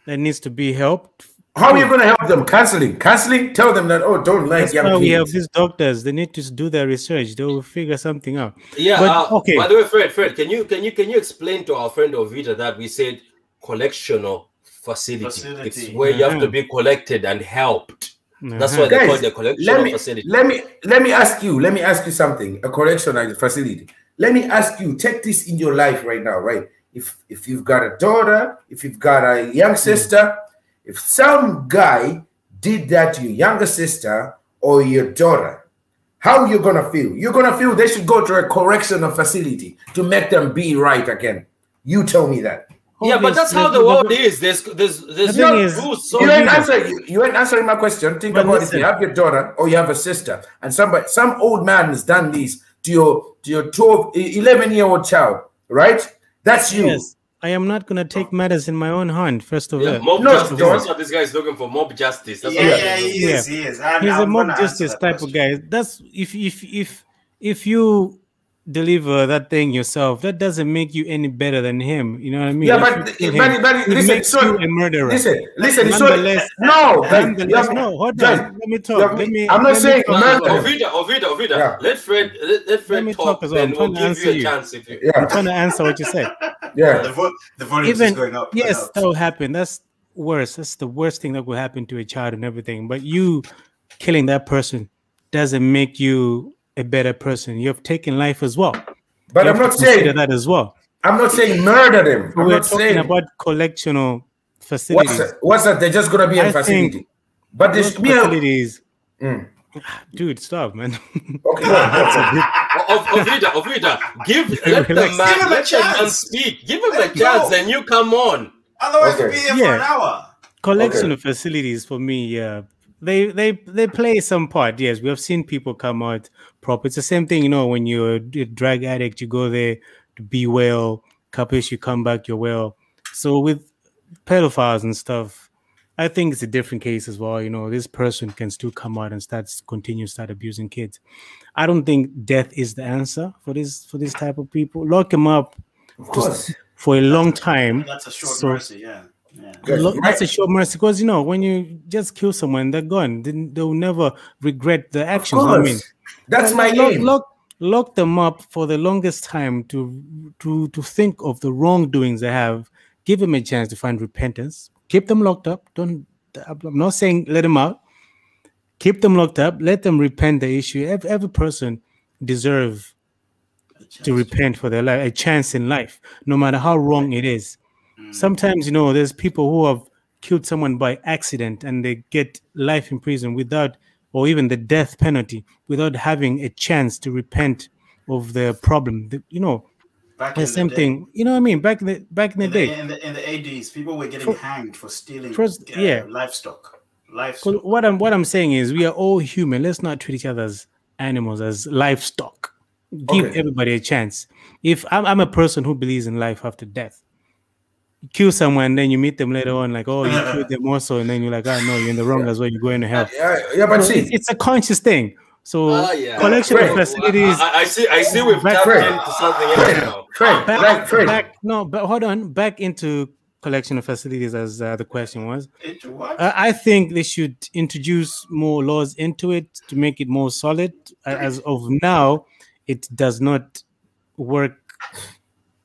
That needs to be helped. How are you going to help them? Counseling. Counseling. Tell them that. Oh, don't like That's young why we have these doctors. They need to do their research. They will figure something out. Yeah. But, uh, okay. By the way, Fred, Fred, can you can you can you explain to our friend Ovita that we said collectional facility? Facility. It's where you have to Mhm. be collected and helped. That's Uh-huh. why they call it the collectional let me facility. let me let me ask you. Let me ask you something. A correctional facility. Let me ask you. Take this in your life right now, right? If if you've got a daughter, if you've got a young mm. sister, if some guy did that to your younger sister or your daughter, how you gonna feel? You're gonna feel they should go to a correctional facility to make them be right again. You tell me that. yeah, but that's how the world is. There's there's there's The thing no is- rules. So you ain't yeah. answer. You, you ain't answering my question. Think But about if you have your daughter or you have a sister, and somebody, some old man has done this to your to your 12, 11 year old child, right? That's you. Yes, I am not going to take oh. matters in my own hand. First of yeah, all, mob No, justice. don't. That's what this guy is looking for. Mob justice. That's yeah, what yeah, he's he looking is. He is. And he's a I'm mob justice that type of guy. That's if if if if you deliver that thing yourself, that doesn't make you any better than him. You know what I mean? Yeah, If but- but- him, but it listen, makes so- you a murderer. Listen, listen. It's Nonetheless- so, no, guys, Nonetheless, have- no, hold guys, on. Let me talk. have- Let me. I'm not let me saying talk. murder. for. Ovida, Ovida, Ovida. Yeah. Let Fred let, let Fred me talk, talk as well. then I'm we'll to give you a answer you. chance if you Yeah. I'm trying to answer what you said. Yeah. The, vo- the volume is going up. and yes, up. that will happen. That's worse. That's the worst thing that will happen to a child and everything. But you killing that person doesn't make you a better person. You have taken life as well. But You I'm not saying that as well. I'm not saying murder them. I'm We're not talking saying about collectional what's facilities. that? what's that? They're just gonna be in I facility. think But Those this me, facilities, Mm. dude, stop, man. go on, go on. Of Ovida, Ovida, give let the man Give him a let the man chance. speak. Give him Let a chance, go. and you come on. Otherwise, Okay. we'll be here for an hour. collection Okay. of facilities for me yeah they they they play some part yes we have seen people come out proper it's the same thing you know when you're a drug addict you go there to be well couple you come back you're well. So with pedophiles and stuff i think it's a different case as well you know. This person can still come out and start continue start abusing kids. I don't think death is the answer for this for this type of people. Lock him up Of course. for a long time. That's a short So- mercy, yeah. Guys, that's a short mercy because you know when you just kill someone, they're gone. Then they'll never regret the Of actions. I mean. That's my lock, aim. lock, lock them up for the longest time to to to think of the wrongdoings they have. Give them a chance to find repentance. Keep them locked up. Don't. I'm not saying let them out. Keep them locked up. Let them repent the issue. Every, every person deserve to repent for their life, a chance in life, no matter how wrong it is. Sometimes, you know, there's people who have killed someone by accident and they get life in prison without, or even the death penalty, without having a chance to repent of the problem. The- you know, Back the same day- thing. You know what I mean? Back in the back in the In day. the, in, the, in the 80s, people were getting For- hanged for stealing first- uh, yeah. livestock. Livestock. what I'm what I'm saying is we are all human. Let's not treat each other as animals, as livestock. Give Okay. everybody a chance. If I'm, I'm a person who believes in life after death, kill someone, and then you meet them later on, like, oh, you killed them also, and then you're like, oh no, you're in the wrong as well. You're going to hell. Yeah, yeah, but So see, it's, it's a conscious thing. So Ah, yeah. collection Fred, of facilities. I, I see. I see. We've Back- tapped Fred. into something else Fred, now. Fred, back, like Fred, back- no, but hold on. Back into collection of facilities, as uh, the question was. Into what? Uh, I think they should introduce more laws into it to make it more solid. A- As of now, it does not work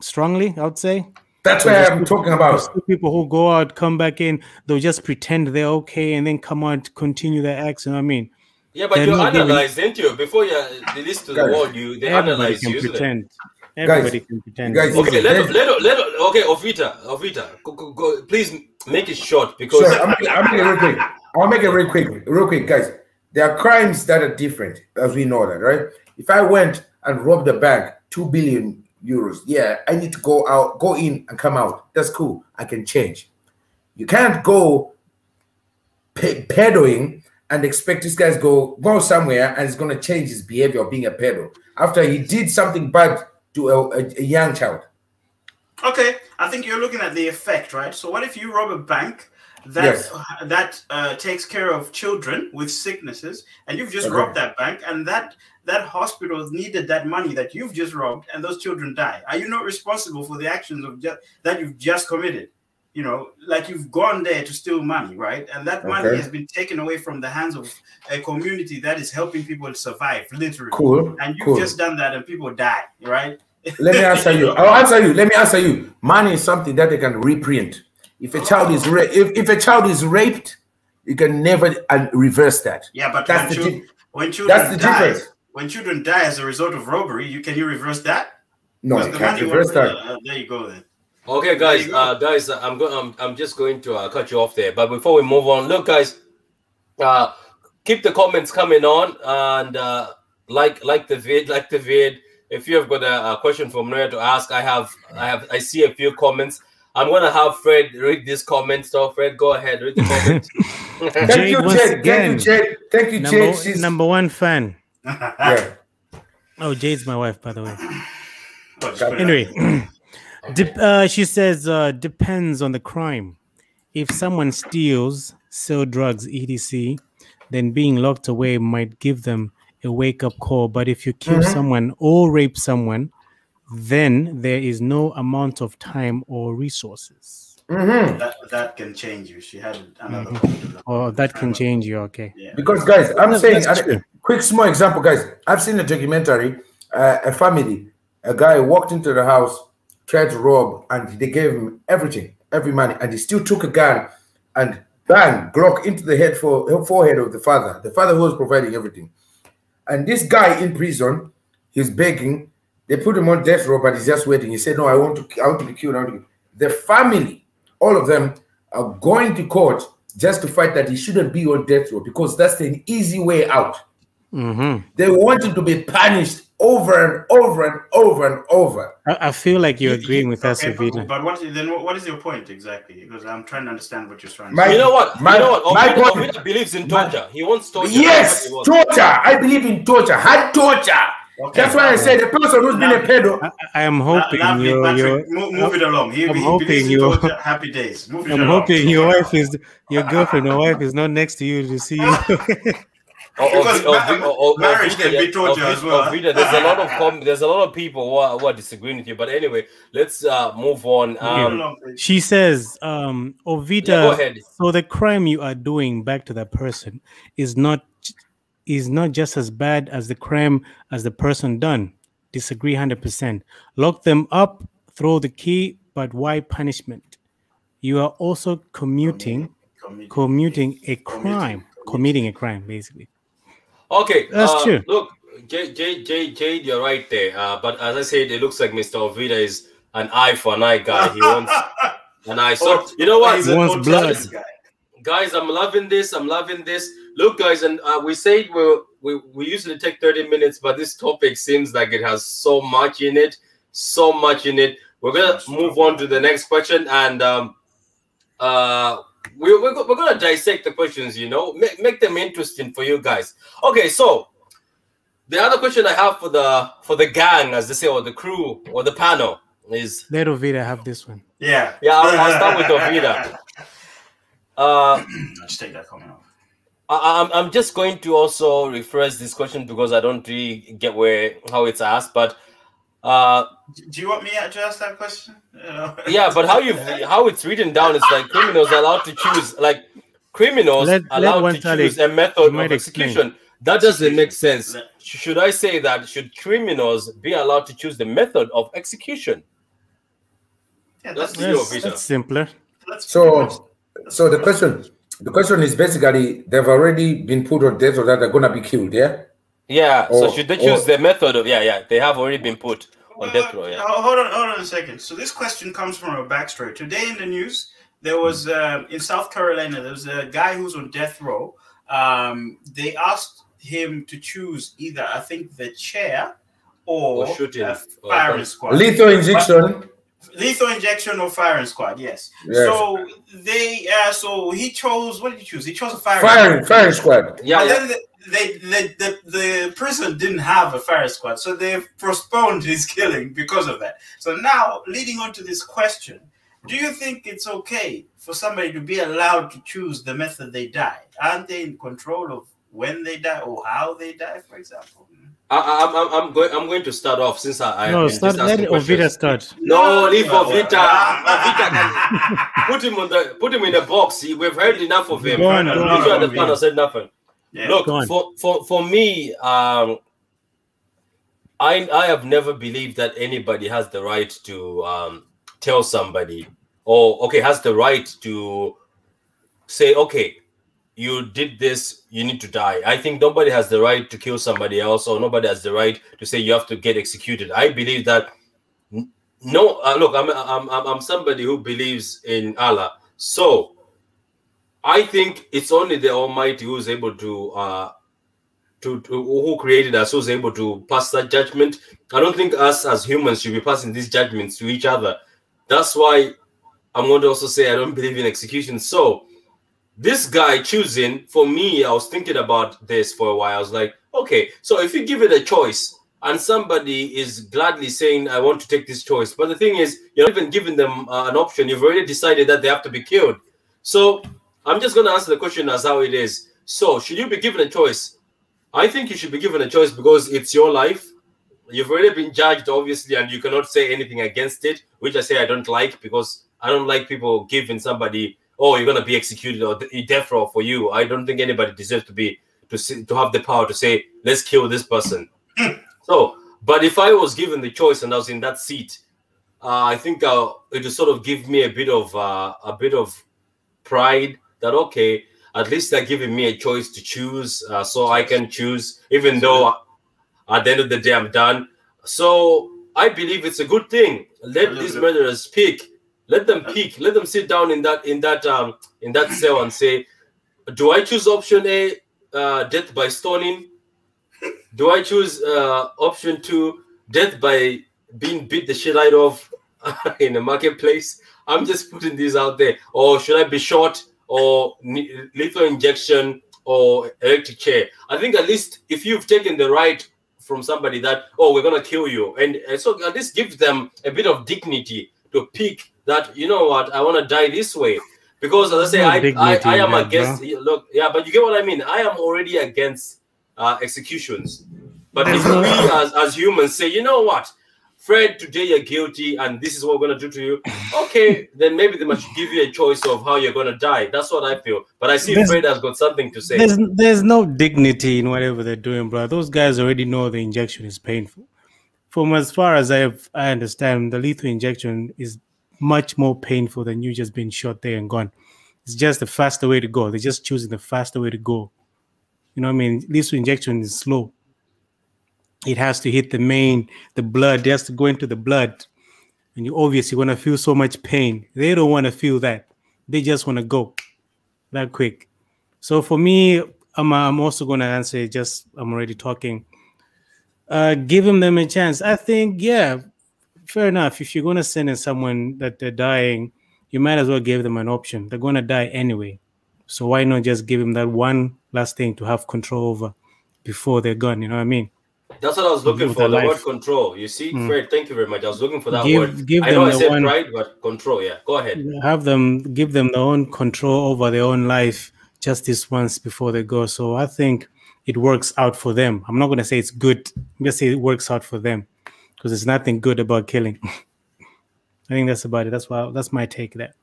strongly. I would say. That's So what there's I'm talking about. people who go out, come back in, they'll just pretend they're okay, and then come out, continue their acts. You know what I mean? Yeah, but They're you not giving- analyze, didn't you? Before you release to the Guys, world, you they Everybody analyze can you. pretend. Everybody can pretend. guys, Okay, let There's- him, let let okay, Ovita, Ovita, go, go, go, please make it short because Sorry, I'll make, it- I'll make it real quick. I'll make it real quick, real quick, guys. There are crimes that are different, as we know that, right? If I went and robbed a bank, two billion euros, yeah, I need to go out, go in and come out. That's cool. I can change. You can't go pe- pedoing and expect this guy's go go somewhere and he's gonna change his behavior of being a pedo after he did something bad to a, a, a young child. Okay, I think you're looking at the effect, right? So, what if you rob a bank that Yes. that uh, takes care of children with sicknesses, and you've just Okay. robbed that bank, and that that hospital needed that money that you've just robbed, and those children die? Are you not responsible for the actions of ju- that you've just committed? You know, like you've gone there to steal money, right? And that money has been taken away from the hands of a community that is helping people survive, literally. Cool. And you've cool. just done that, and people die, right? Let me answer you. I'll answer you. Let me answer you. Money is something that they can reprint. If a child is ra- if, if a child is raped, you can never uh, reverse that. Yeah, but That's when, the chil- di- when children that's the difference. When children die as a result of robbery, you can you reverse that? No, Because you can't reverse that. uh, there you go then. Okay, guys, uh, guys, uh, I'm going. I'm, I'm just going to uh, cut you off there. But before we move on, look, guys, uh, keep the comments coming on and uh, like like the vid, like the vid. If you have got a, a question for Maria to ask, I have, I have, I see a few comments. I'm gonna have Fred read this comment. So, Fred, go ahead, read the comment. Thank Jade you, once Jade. again. Thank you, Jade. Thank you, Number, Jade. She's, number one fan. Yeah. Oh, Jade's my wife, by the way. Oh, Anyway, dep- uh, she says uh, depends on the crime. If someone steals, sell drugs, etc., then being locked away might give them a wake up call. But if you kill Mhm. someone or rape someone, then there is no amount of time or resources. Mhm. That, that can change you. She had another Mhm. one. Or that can change you. Okay. Yeah. Because, guys, I'm That's- saying, that's a true. Quick small example, guys. I've seen a documentary. Uh, a family, a guy walked into the house tried to rob, and they gave him everything, every money, and he still took a gun and bang Glock into the head for forehead of the father. The father who was providing everything, and this guy in prison, he's begging. They put him on death row, but he's just waiting. He said, "No, I want to, I want to be killed." To be. The family, all of them, are going to court just to fight that he shouldn't be on death row because that's an easy way out. Mm-hmm. They want him to be punished over and over and over and over. I, I feel like you're agreeing with us, okay, but, but what then? What what is your point exactly? Because I'm trying to understand what you're trying to My- say. You know what? My- you know what? my Ovida, point- Ovida believes in my- torture. he wants torture. Yes, That's what he wants. torture. I believe in torture. Hard torture. Okay. That's why I said the person who's been a pedo. I, I am hoping Navi, you're, Patrick, move, move it along. He, I'm he hoping you- happy days. Move it I'm along. hoping your wife is your girlfriend or wife is not next to you to see you. Because ma- marriage Ovida, can be yeah, torture Ovida, as well. Ovida, there's a lot of com- there's a lot of people who are, who are disagreeing with you. But anyway, let's uh, move on. Um, along, she says, um, Ovita, yeah, go ahead. so the crime you are doing back to that person is not is not just as bad as the crime as the person done. Disagree 100%. Lock them up, throw the key, but why punishment? You are also commuting Committee. commuting a crime, committing. committing a crime basically. Okay, That's uh, true. Look, J, J, J, Jade, you're right there. Uh, but as I said, it looks like Mr. Ovida is an eye for an eye guy. He wants an eye. So Oh, you know what? he's a Wants blood. guy. guys i'm loving this i'm loving this look guys and uh, we said we'll, we we usually take 30 minutes but this topic seems like it has so much in it so much in it we're gonna Much move trouble. on to the next question and um uh we're, we're, go- we're gonna dissect the questions you know make, make them interesting for you guys okay so the other question i have for the for the gang as they say or the crew or the panel is Let Ovida have this one. Yeah. Yeah, I'll- I'll start with Ovida. uh Just take that comment off. I, I'm, I'm just going to also rephrase this question because I don't really get where how it's asked. But uh, Do you want me to ask that question? Yeah, but how you how it's written down, is like criminals are allowed to choose like criminals Let- let allowed one to choose a method You might of explain. execution. That doesn't make sense. Let- Should I say that should criminals be allowed to choose the method of execution? Yeah, That's that's, the- That's, simpler. that's pretty much- So, so the question, the question is basically they've already been put on death or that they're gonna be killed. Yeah. Yeah. so should they choose or- the method of yeah yeah they have already been put on death row. Yeah. Uh, hold on, hold on a second. So this question comes from a backstory. Today in the news, there was um, in South Carolina. There was a guy who's on death row. Um, they asked him to choose either, I think, the chair or, Or shooting. a firing both. squad. Lethal injection. lethal injection or firing squad. Yes. Yes. So they, uh, so he chose. What did he choose? He chose a firing. Firing, firing squad. Yeah, But yeah. then the, they, they, the, the prison didn't have a fire squad, so they've postponed his killing because of that. So now, leading on to this question, do you think it's okay for somebody to be allowed to choose the method they die? Aren't they in control of when they die or how they die, for example? I, I, I'm, I'm going. I'm going to start off since I. I No, have start. just Let asking Ovida start. No, leave No, for Vita. Vita can put him on the put him in a box. We've heard enough of him. Go on, I'm go pretty on, sure the Vita. panel said nothing. Yeah. Look, for, for for me, um, I I have never believed that anybody has the right to um, tell somebody, or okay, has the right to say, okay, you did this, you need to die. I think nobody has the right to kill somebody else, or nobody has the right to say you have to get executed. I believe that. No, uh, look, I'm, I'm I'm I'm somebody who believes in Allah, so I think it's only the Almighty who's able to uh to, to who created us who's able to pass that judgment. I don't think us as humans should be passing these judgments to each other. That's why I'm going to also say I don't believe in execution. So this guy choosing for me, I was thinking about this for a while. I was like, okay, so if you give it a choice and somebody is gladly saying, I want to take this choice, but the thing is, you're not even giving them uh, an option. You've already decided that they have to be killed. So I'm just going to answer the question as how it is. So, should you be given a choice? I think you should be given a choice because it's your life. You've already been judged, obviously, and you cannot say anything against it, which I say I don't like because I don't like people giving somebody, oh, you're gonna be executed or de- death row for you. I don't think anybody deserves to be to see, to have the power to say, let's kill this person. so, but if I was given the choice and I was in that seat, uh, I think uh, it will sort of give me a bit of uh, a bit of pride that okay, at least they're giving me a choice to choose, uh, so I can choose, even though at the end of the day I'm done. So I believe it's a good thing. Let these murderers pick. Let them pick. Let them sit down in that in that um in that cell and say, do I choose option A, uh, death by stoning? Do I choose uh, option two, death by being beat the shit out of in the marketplace? I'm just putting these out there. Or should I be shot or lethal injection or electric chair? I think at least if you've taken the right from somebody that oh we're gonna kill you, and, and so at least give them a bit of dignity to pick that you know what I want to die this way. Because as I say I, I, I am in that, against look yeah but you get what I mean. I am already against uh, executions. But if we as, as humans say you know what Fred today you're guilty and this is what we're gonna do to you okay then maybe they must give you a choice of how you're gonna die that's what I feel but I see There's- Fred has got something to say There's there's no dignity in whatever they're doing, bro. Those guys already know the injection is painful. From as far as I I understand, the lethal injection is much more painful than you just being shot there and gone. It's just the faster way to go. They're just choosing the faster way to go. You know what I mean? Lethal injection is slow. It has to hit the main, the blood. It has to go into the blood. And you obviously want to feel so much pain. They don't want to feel that. They just want to go that quick. So for me, I'm, I'm also going to answer just, I'm already talking. Uh, giving them a chance. I think, yeah, fair enough. If you're going to send in someone that they're dying, you might as well give them an option. They're going to die anyway. So why not just give them that one last thing to have control over before they're gone? You know what I mean? That's what I was looking for. the The word control. You see, Mm. Fred. Thank you very much. I was looking for that Give- word. give I know I said one- pride, but control. Yeah, go ahead. have them give them their own control over their own life just this once before they go. So I think it works out for them. I'm not going to say it's good. I'm going to say it works out for them because there's nothing good about killing. I think that's about it. That's why that's my take there.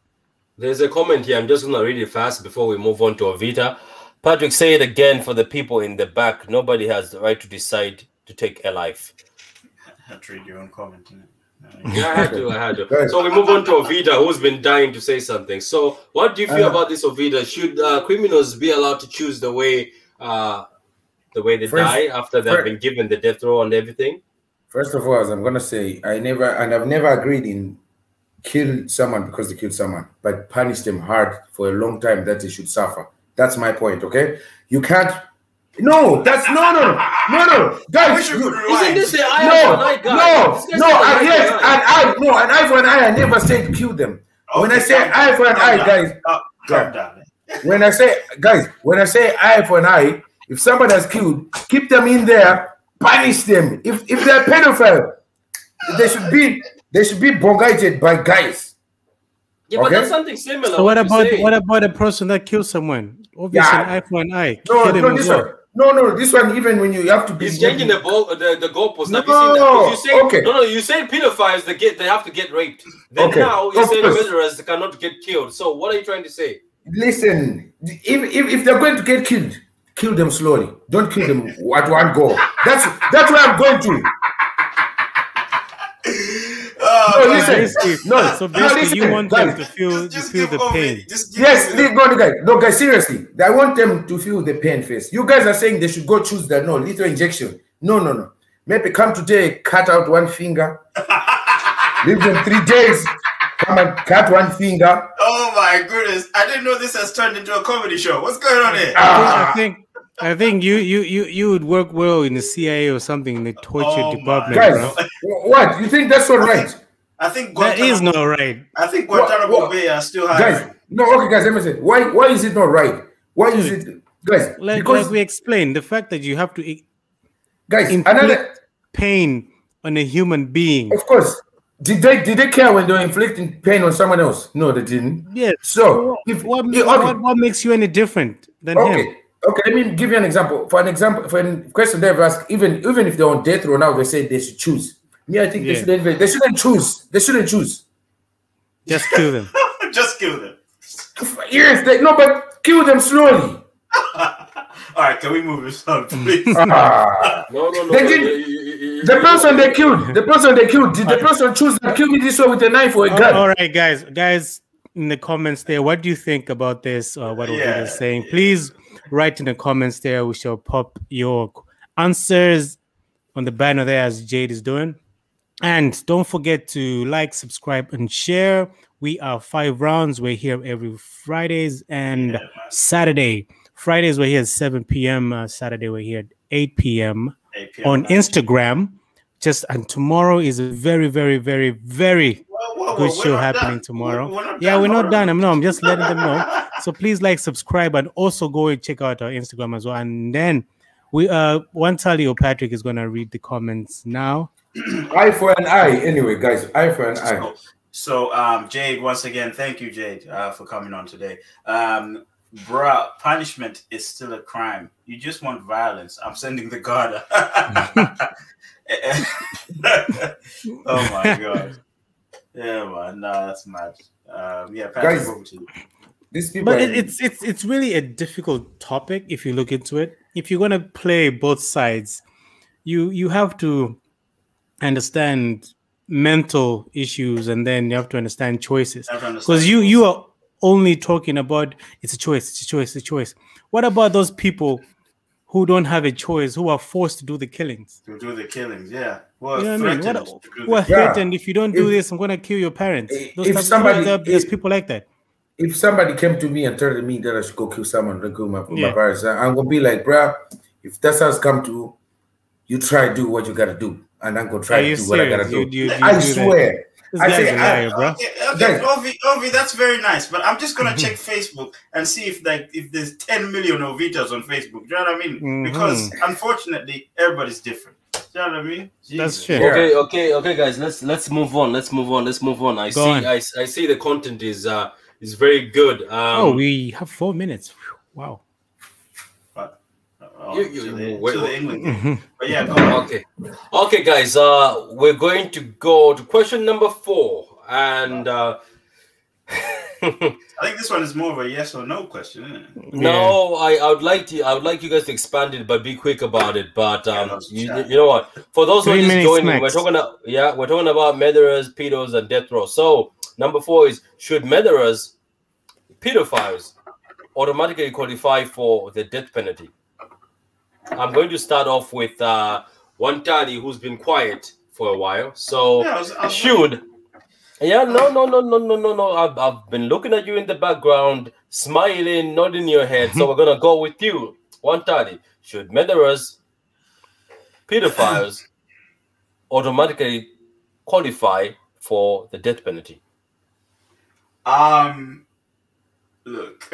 There's a comment here. I'm just gonna read it fast before we move on to Avita. Patrick, say it again for the people in the back. Nobody has the right to decide to take a life. I had to read your own comment. innit? Yeah, I had to. I had to. So we move on to Ovida, who's been dying to say something. So, what do you feel Uh, about this Ovida? Should uh, criminals be allowed to choose the way, uh, the way they First- die after they've first- been given the death row and everything? First of all, as I'm gonna say, I never and I've never agreed in kill someone because they killed someone, but punish them hard for a long time that they should suffer. That's my point. Okay, you can't. No, that's no, no, no, no, guys. wish you you- could rewind. Isn't this the eye no, for an eye guy? no, no, got I, yes, for an an eye. eye, no, an eye for an eye. I never said kill them. when I say calm eye for an calm eye, down, guys, calm- Calm down. when I say guys, when I say eye for an eye, if somebody has killed, keep them in there, punish them. If if they're pedophile, they should be they should be bongated by guys. Yeah, but Okay. that's something similar. So what about what about a person that kills someone? Obviously, Yeah. an eye for an eye. No, no, as this well. No, no, this one. Even when you have to be He's changing the ball, the, the goalpost. No, Have you seen that? 'Cause You say, okay. No, no, you say pedophiles they get they have to get raped. Then Okay, now you say murderers cannot get killed. So what are you trying to say? Listen, if, if if they're going to get killed, kill them slowly. Don't kill them at one go. That's that's where I'm going to. Oh, No, listen. Basically- No, so no, basically, you listen, want them guys. to feel Just, to just feel the over- pain. Yes, over- leave go, guys. No, guys, seriously. I want them to feel the pain first. You guys are saying they should go choose that. No, lethal injection. No, no, no. Maybe come today, cut out one finger. leave them three days. Come and cut one finger. Oh my goodness! I didn't know this has turned into a comedy show. What's going on here? Ah. I think I think you you you you would work well in the CIA or something in the torture Oh department, Guys, what? You think that's all right? I think That is Guantanamo, not right. I think What- Guantanamo what- Bay are still Guys, no, okay, guys, let me say. Why why is it not right? Why is it guys? Like, because like we explain the fact that you have to guys, inflict another pain on a human being. of course. Did they did they care when they were inflicting pain on someone else? No, they didn't. Yes. So if What, yeah, okay. what, what makes you any different than Okay. him? Okay, let me give you an example. For an example, for a question they've asked, even even if they're on death row now, they say they should choose. Me, I think they shouldn't. They shouldn't choose. They shouldn't choose. Just kill them. Just kill them. Yes, they no, but kill them slowly. All right, can we move this on, please? Ah, No, no, no. They did- you- you- you- The person they killed, the person they killed, did the person choose to kill me this way with a knife or a gun? all right, guys, guys, in the comments there, what do you think about this? Or what Yeah. Oviedo is saying? Please write in the comments there. We shall pop your answers on the banner there as Jade is doing. And don't forget to like, subscribe, and share. We are five rounds. We're here every Fridays and Yeah. Saturday. Fridays we're here at 7 p.m. Uh, Saturday we're here at 8 p.m. 8 p.m. on night. Instagram. Just and tomorrow is a very, very, very, very Whoa, whoa, whoa, good show happening done. tomorrow. We're- yeah, we're not done. I'm no, I'm just letting them know. So please like, subscribe, and also go and check out our Instagram as well. And then we uh Wantali or Patrick is gonna read the comments now. Eye for an eye. Anyway, guys, eye for an eye. So, so um, Jade, once again, thank you, Jade, uh, for coming on today. Um, bruh, punishment is still a crime. You just want violence. I'm sending the guard. oh my god. Yeah, man. No, that's mad. Um, yeah, Patrick, Guys, over to you. These people. But it, it's it's it's really a difficult topic if you look into it. If you're gonna play both sides, you you have to understand mental issues and then you have to understand choices. I have to understand because you you are only talking about it's a choice it's a choice it's a choice what about those people who don't have a choice who are forced to do the killings to do the killings. Yeah. Well, you know what i mean what, who are the- Yeah. threatened if you don't do If- this i'm gonna kill your parents if those types- somebody- there- there's if- people like that if somebody came to me and told me that I should go kill someone, like kill my, my parents, I- I'm gonna be like, bruh, if that's how it's come to, you try to do what you gotta do, and I'm gonna try to you do what I gotta you, do. you, you I do swear. this I say a I- liar bro Okay, okay, Guys. Ovi, Ovi, that's very nice. But I'm just gonna check Facebook and see if like if there's 10 million Ovitas on Facebook. Do you know what I mean? Mhm. Because unfortunately, everybody's different. Do you know what I mean? That's true. Okay, okay, okay, guys. Let's let's move on. Let's move on. Let's move on. I Go see. on. I, I see the content is uh is very good. Um, oh we have four minutes wow But, oh, You- you- to the, wait, to the. England. But yeah, go on. Okay, okay, guys. Uh, we're going to go to question number four, and uh, I think this one is more of a yes or no question, isn't it? no, I, I would like to. I would like you guys to expand it, but be quick about it. But um, that's you, you know what? For those who are Three just minutes joining, we're talking. About, yeah, we're talking about murderers, pedos, and death row. So number four is: Should murderers, pedophiles, automatically qualify for the death penalty? I'm going to start off with uh, Wantali who's been quiet for a while. So Yeah, I was, I was should. Yeah, no, no, no, no, no, no, no. I've, I've been looking at you in the background, smiling, nodding your head. So we're gonna go with you. Wantali. Should murderers, pedophiles, automatically qualify for the death penalty? Um, look,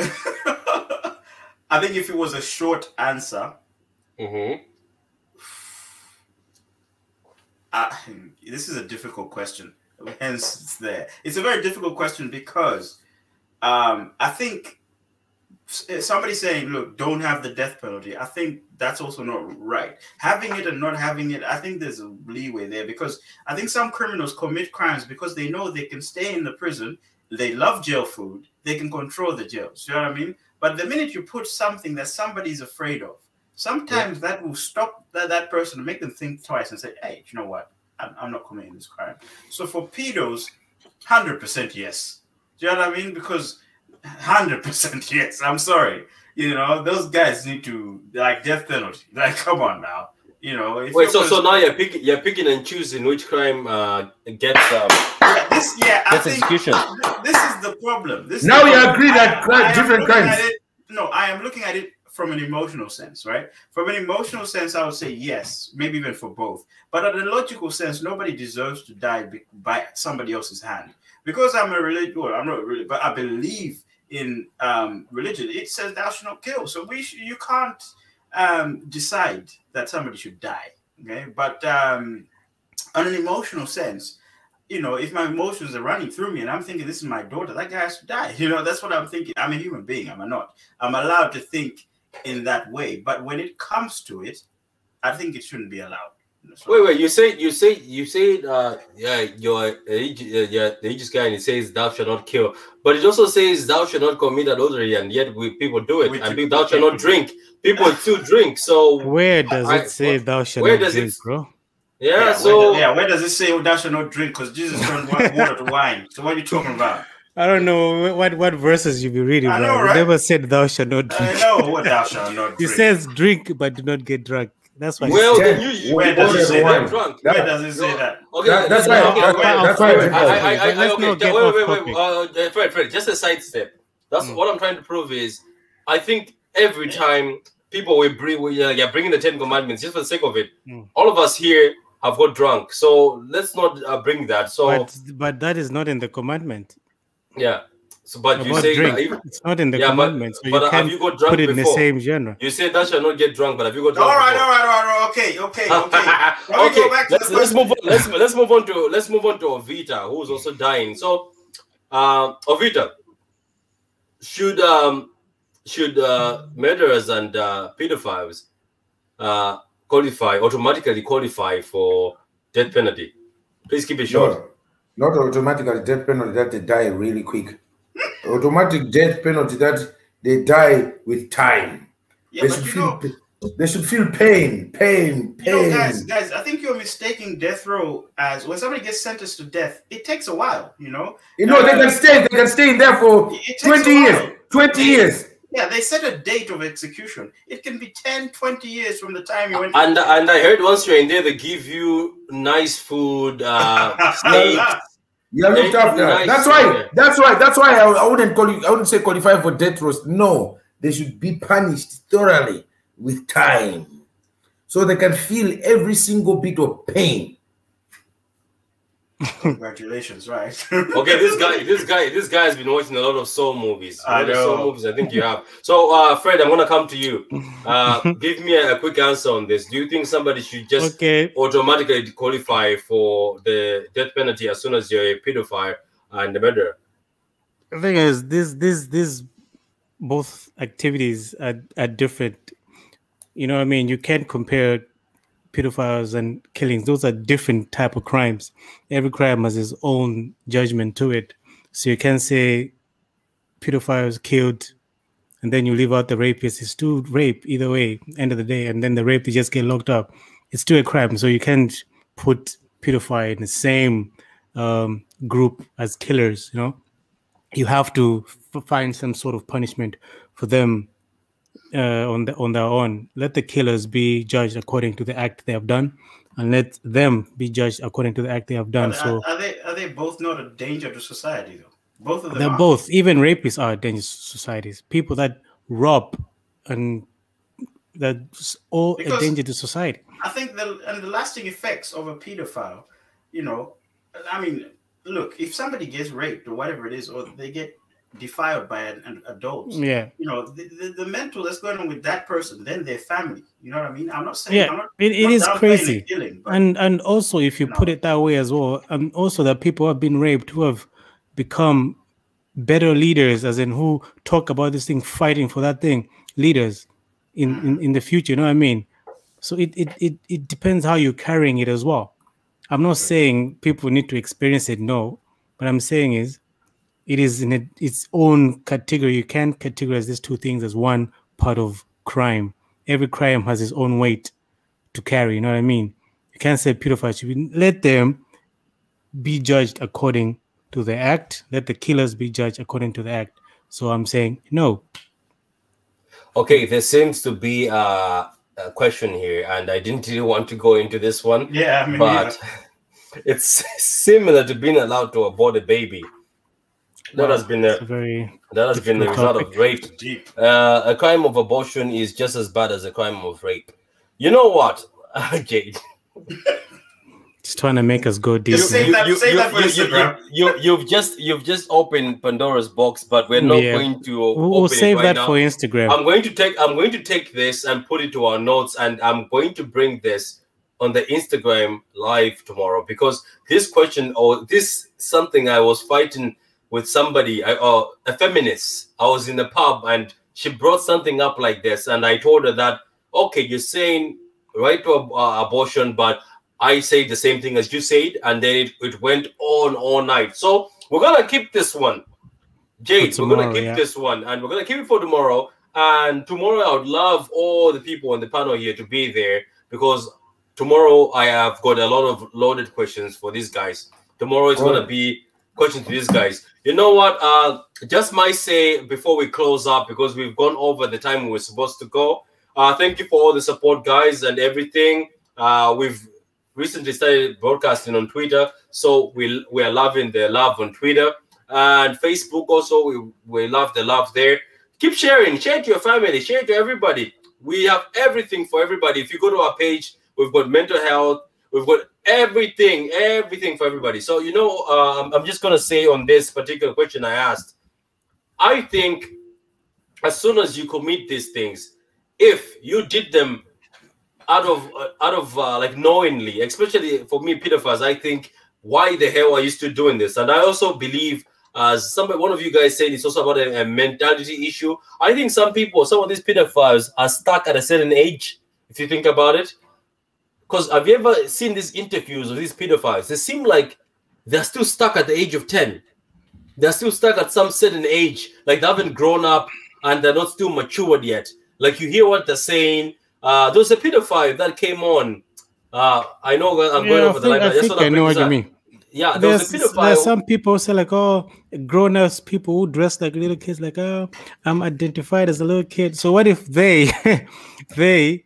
I think if it was a short answer, Mm-hmm. uh, this is a difficult question. Hence, it's there. It's a very difficult question because um, I think somebody saying, "Look, don't have the death penalty." I think that's also not right. Having it and not having it, I think there's a leeway there because I think some criminals commit crimes because they know they can stay in the prison. They love jail food. They can control the jails. You know what I mean? But the minute you put something that somebody's afraid of, sometimes that will stop that, that person and make them think twice and say, hey, you know what? I'm, I'm not committing this crime. So for pedos, 100% yes. Do you know what I mean? Because 100% yes. I'm sorry. You know, those guys need to, like, death penalty. Like, come on now. You know, if Wait, so was- so now you're picking you're picking and choosing which crime uh, gets um, yeah, this, yeah, I gets think execution. this is the problem. This Now the you agree that I- crime- I different looking crimes. it- no, I am looking at it from an emotional sense, right? From an emotional sense, I would say yes, maybe even for both. But at a logical sense, nobody deserves to die by somebody else's hand. Because I'm a religious, well, I'm not really, but I believe in um, religion. It says thou shalt not kill. So we, sh- you can't um, decide that somebody should die. Okay, but um, on an emotional sense, you know, if my emotions are running through me and I'm thinking this is my daughter, that guy has to die. You know, that's what I'm thinking. I'm a human being, am I not? I'm allowed to think in that way. But when it comes to it, I think it shouldn't be allowed. So- Wait, wait. You say you say you say uh yeah your age uh, yeah the aegis guy and it says thou shalt not kill, but it also says thou shalt not commit adultery, and yet we people do it, Which and you- thou shalt not drink. People still drink. So where does I- it say thou shalt where not does it- drink bro Yeah, where so do- yeah, where does it say oh, thou shalt not drink? Because Jesus turned water to wine. So what are you talking about? I don't know what what verses you be reading. I know, right? never said thou shalt not drink. I know what thou shalt not It drink. says drink but do not get drunk. That's why. well, Yeah. then you, you Where does it say say that? that drunk. That- where does it say that? Okay, That- that's okay, okay, okay. that's why- I, I, I, I, Let's okay, not ja- wait, wait, wait, topic. uh, Fred, Fred, just a sidestep. That's Mm. what I'm trying to prove is, I think every time people will bring, we, uh, yeah, bringing the Ten Commandments just for the sake of it, Mm. all of us here have got drunk. So let's not uh, bring that. So But but that is not in the commandment yeah, so but you say drink. that even- It's not in the yeah, but, so but you have can't you got drunk put it in the same genre. You say that shall not get drunk, but have you got drunk? right, before? all right, all right, okay, okay, okay. Okay, go back let's let's move on. Let's let's move on to let's move on to Ovita, who's also dying. So, uh, Ovita, should um should uh, murderers and uh, pedophiles uh, qualify automatically qualify for death penalty? Please keep it short. No, not automatically death penalty that they die really quick. Automatic death penalty that they die with time. Yeah, they should feel know, they should feel pain, pain, you know, pain. guys, guys, I think you're mistaking death row as when somebody gets sentenced to death, it takes a while, you know. you know, they can stay, they can stay in there for 20 years. 20 years. Yeah, they set a date of execution. It can be 10, 20 years from the time you went. And and I heard once you're in there, they give you nice food, uh, You're looked after. nice, that's why. That's why. That's why I, I wouldn't call you. I wouldn't say qualify for death row. No, they should be punished thoroughly with time, so they can feel every single bit of pain. Congratulations, right? Okay, this guy, this guy, this guy has been watching a lot of soul movies. A I lot of soul know. movies. I think you have. So, uh, Fred, I'm gonna come to you. Uh, give me a, a quick answer on this. Do you think somebody should just Okay, automatically qualify for the death penalty as soon as you're a pedophile and a murderer? the thing is, this this this both activities are, are different. You know what I mean? You can't compare pedophiles and killings. Those are different type of crimes. Every crime has its own judgment to it. So you can't say pedophiles killed and then you leave out the rapist. It's still rape either way, end of the day. And then the rapist just get locked up. It's still a crime. So you can't put pedophile in the same um, group as killers, you know? You have to f- find some sort of punishment for them uh, on the, on their own. Let the killers be judged according to the act they have done, and let them be judged according to the act they have done. Are, So are they are they both not a danger to society though? Both of them. they're are. both, even rapists are dangerous to societies. People that rob and that's all a danger to society. I think the and the lasting effects of a pedophile, you know, I mean, look, if somebody gets raped or whatever it is, or they get defiled by an, an adult, Yeah, you know, the, the, the mental that's going on with that person, then their family. You know what I mean? I'm not saying yeah, I'm not, it, it is crazy. killing, but and and also if you you put know. it that way as well and also that people have been raped who have become better leaders as in who talk about this thing fighting for that thing leaders in in, mm-hmm. in the future you know what i mean so it, it it it depends how you're carrying it as well i'm not saying people need to experience it no but i'm saying is it is in a, its own category you can't categorize these two things as one part of crime every crime has its own weight to carry. You know what I mean? You can't say pedophiles should be let them be judged according to the act. Let the killers be judged according to the act. So I'm saying no. Okay, there seems to be a, a question here, and I didn't really want to go into this one, yeah, I mean, but it's similar to being allowed to abort a baby. That has been a, a very that has been the difficult result of rape. deep. Uh, a crime of abortion is just as bad as a crime of rape. You know what, Jade? just trying to make us go deep. Just man. say that- say that for you, Instagram. you, you, have just you've just opened Pandora's box, but we're not Yeah. going to We'll, we'll open it save right that now. for Instagram. I'm going to take I'm going to take this and put it to our notes, and I'm going to bring this on the Instagram live tomorrow because this question or this something I was fighting with somebody, I, or a feminist. I was in the pub and she brought something up like this, and I told her that okay, you're saying right to ab- uh, abortion, but I say the same thing as you said, and then it, it went on all night. So we're gonna keep this one. Jade, For we're gonna keep yeah. this one, and we're gonna keep it for tomorrow. And tomorrow, I would love all the people on the panel here to be there because tomorrow I have got a lot of loaded questions for these guys. Tomorrow is Oh. gonna be questions to these guys. You know what? Uh, just might say before we close up because we've gone over the time we were supposed to go. Uh, thank you for all the support, guys, and everything. Uh, we've recently started broadcasting on Twitter, so we we are loving the love on Twitter and Facebook. Also, we we love the love there. Keep sharing, share to your family, share to everybody. We have everything for everybody. If you go to our page, we've got mental health, we've got everything, everything for everybody. So you know, um, I'm just gonna say on this particular question I asked. I think as soon as you commit these things, if you did them out of uh, out of uh, like knowingly, especially for me, pedophiles, I think why the hell are you still doing this? And I also believe, as somebody, one of you guys said, it's also about a, a mentality issue. I think some people, some of these pedophiles, are stuck at a certain age. If you think about it, because have you ever seen these interviews of these pedophiles? They seem like they're still stuck at the age of ten. They're still stuck at some certain age, like they haven't grown up and they're not still matured yet. Like you hear what they're saying. Uh, there was a pedophile that came on. Uh, I know I'm going Yeah, I over the think, line. I, think I know what you up. mean. Yeah, there There's, was a there's some people say like, oh, grown-ups people who dress like little kids, like, oh, I'm identified as a little kid. So what if they, they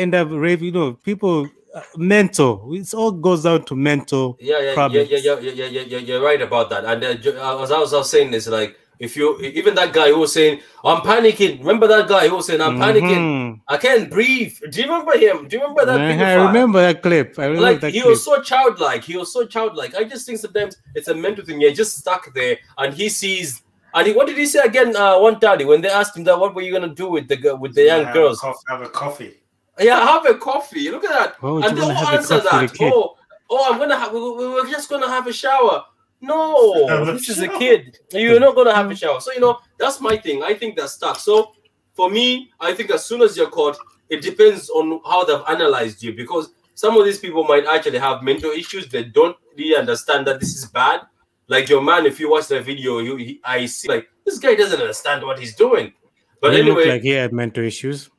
end up raping? You know, people uh, mental. It all goes down to mental. yeah, yeah, yeah, problems. yeah, yeah, yeah, yeah, yeah, yeah, you're right about that. And uh, uh, as I was, I was saying, is like if you even that guy who was saying, "I'm panicking." Remember that guy who was saying, "I'm panicking. Mhm. I can't breathe." Do you remember him? Do you remember that? Uh-huh, I remember that clip. I remember like that he clip. was so childlike. He was so childlike. I just think sometimes it's a mental thing. You're just stuck there, and he sees. And he, what did he say again? Uh, one daddy when they asked him that, what were you gonna do with the with the young have girls? A coffee, have a coffee. Yeah, have a coffee. Look at that. Oh, Why would and you they wanna all answer that. a? Oh, oh, I'm gonna have. We, we- we're just gonna have a shower. No, Have this is a kid. You're not gonna have a shower. So you know that's my thing. I think that's stuck. So for me, I think as soon as you're caught, it depends on how they've analyzed you because some of these people might actually have mental issues. They don't really understand that this is bad. Like your man, if you watch the video, you he, I see like this guy doesn't understand what he's doing. But he anyway, like he had mental issues.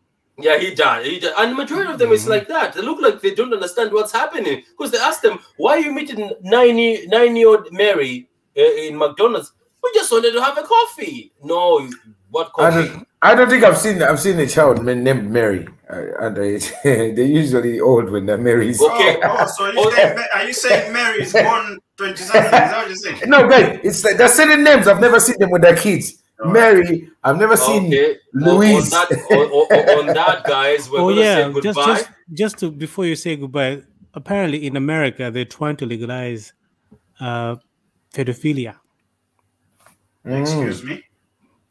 Yeah, he died. He died. And the majority of them is like that. They look like they don't understand what's happening because they ask them, "Why are you meeting nine year, nine year old Mary uh, in McDonald's?" We just wanted to have a coffee. No, what I coffee? don't, I don't think I've seen I've seen a child named Mary, uh, and they they're usually old when they're Marys. Okay. Oh, oh, so are you, saying, are you saying Mary is born 20 something? Is that what you're saying? No, guys, it's like, there's certain names I've never seen them with their kids. Mary, I've never seen Okay. On- Louise. On, that, on, on- on that, guys, we're oh gonna yeah, say just goodbye. just just to before you say goodbye. Apparently, in America, they're trying to legalize uh, pedophilia. Excuse me.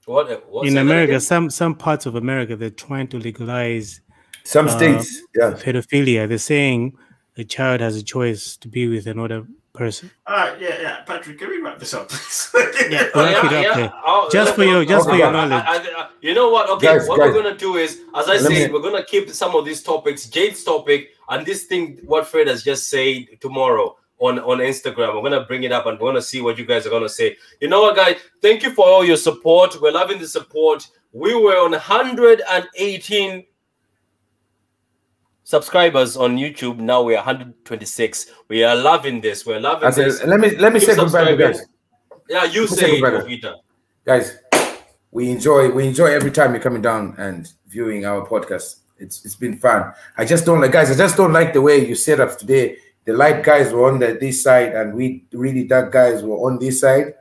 What? what in America, some some parts of America, they're trying to legalize Some uh, states, yeah. pedophilia. They're saying a child has a choice to be with another person. All right, yeah, yeah. Patrick, can we wrap this up, please? Yeah. Oh, Wrap it up there. Oh, Just for you, your- just for your I- I- knowledge. I- I- you know what? Okay, Guys, what guys. we're gonna do is, as I Let said, me- we're gonna keep some of these topics, Jade's topic, and this thing what Fred has just said tomorrow on on Instagram. We're gonna bring it up and we're gonna see what you guys are gonna say. You know what, guys? Thank you for all your support. We're loving the support. We were on 118 subscribers on YouTube. Now we're 126. We are loving this. We're loving I said, this. let me let me Keep say goodbye to guys. Yeah, you say it. Peter. Guys, we enjoy we enjoy every time you're coming down and viewing our podcast. It's it's been fun. I just don't like guys, I just don't like the way you set up today. The light guys were on the, this side and we really dark guys were on this side.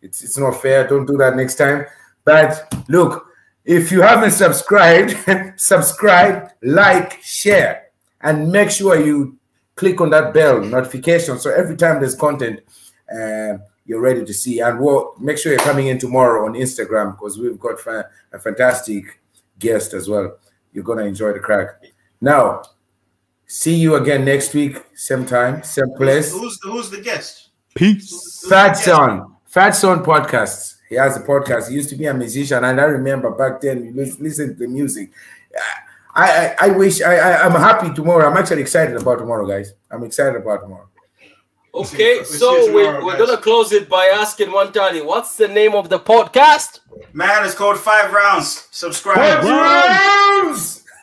It's it's not fair. Don't do that next time. But look, if you haven't subscribed, subscribe, like, share, and make sure you click on that bell notification so every time there's content, uh, you're ready to see. And we'll make sure you're coming in tomorrow on Instagram because we've got fa- a fantastic guest as well. You're gonna enjoy the crack. Now, see you again next week, same time, same place. Who's, who's the guest? Peace. Who's the Fat? Son, Fat Son podcasts. He has a podcast. He used to be a musician, and I remember back then we lis- listened to the music. I, I, I wish I, I I'm happy tomorrow. I'm actually excited about tomorrow, guys. I'm excited about tomorrow. Okay, We'll so you we're, we're gonna close it by asking Wantali, what's the name of the podcast? Man, it's called Five Roundz. Subscribe. Rounds!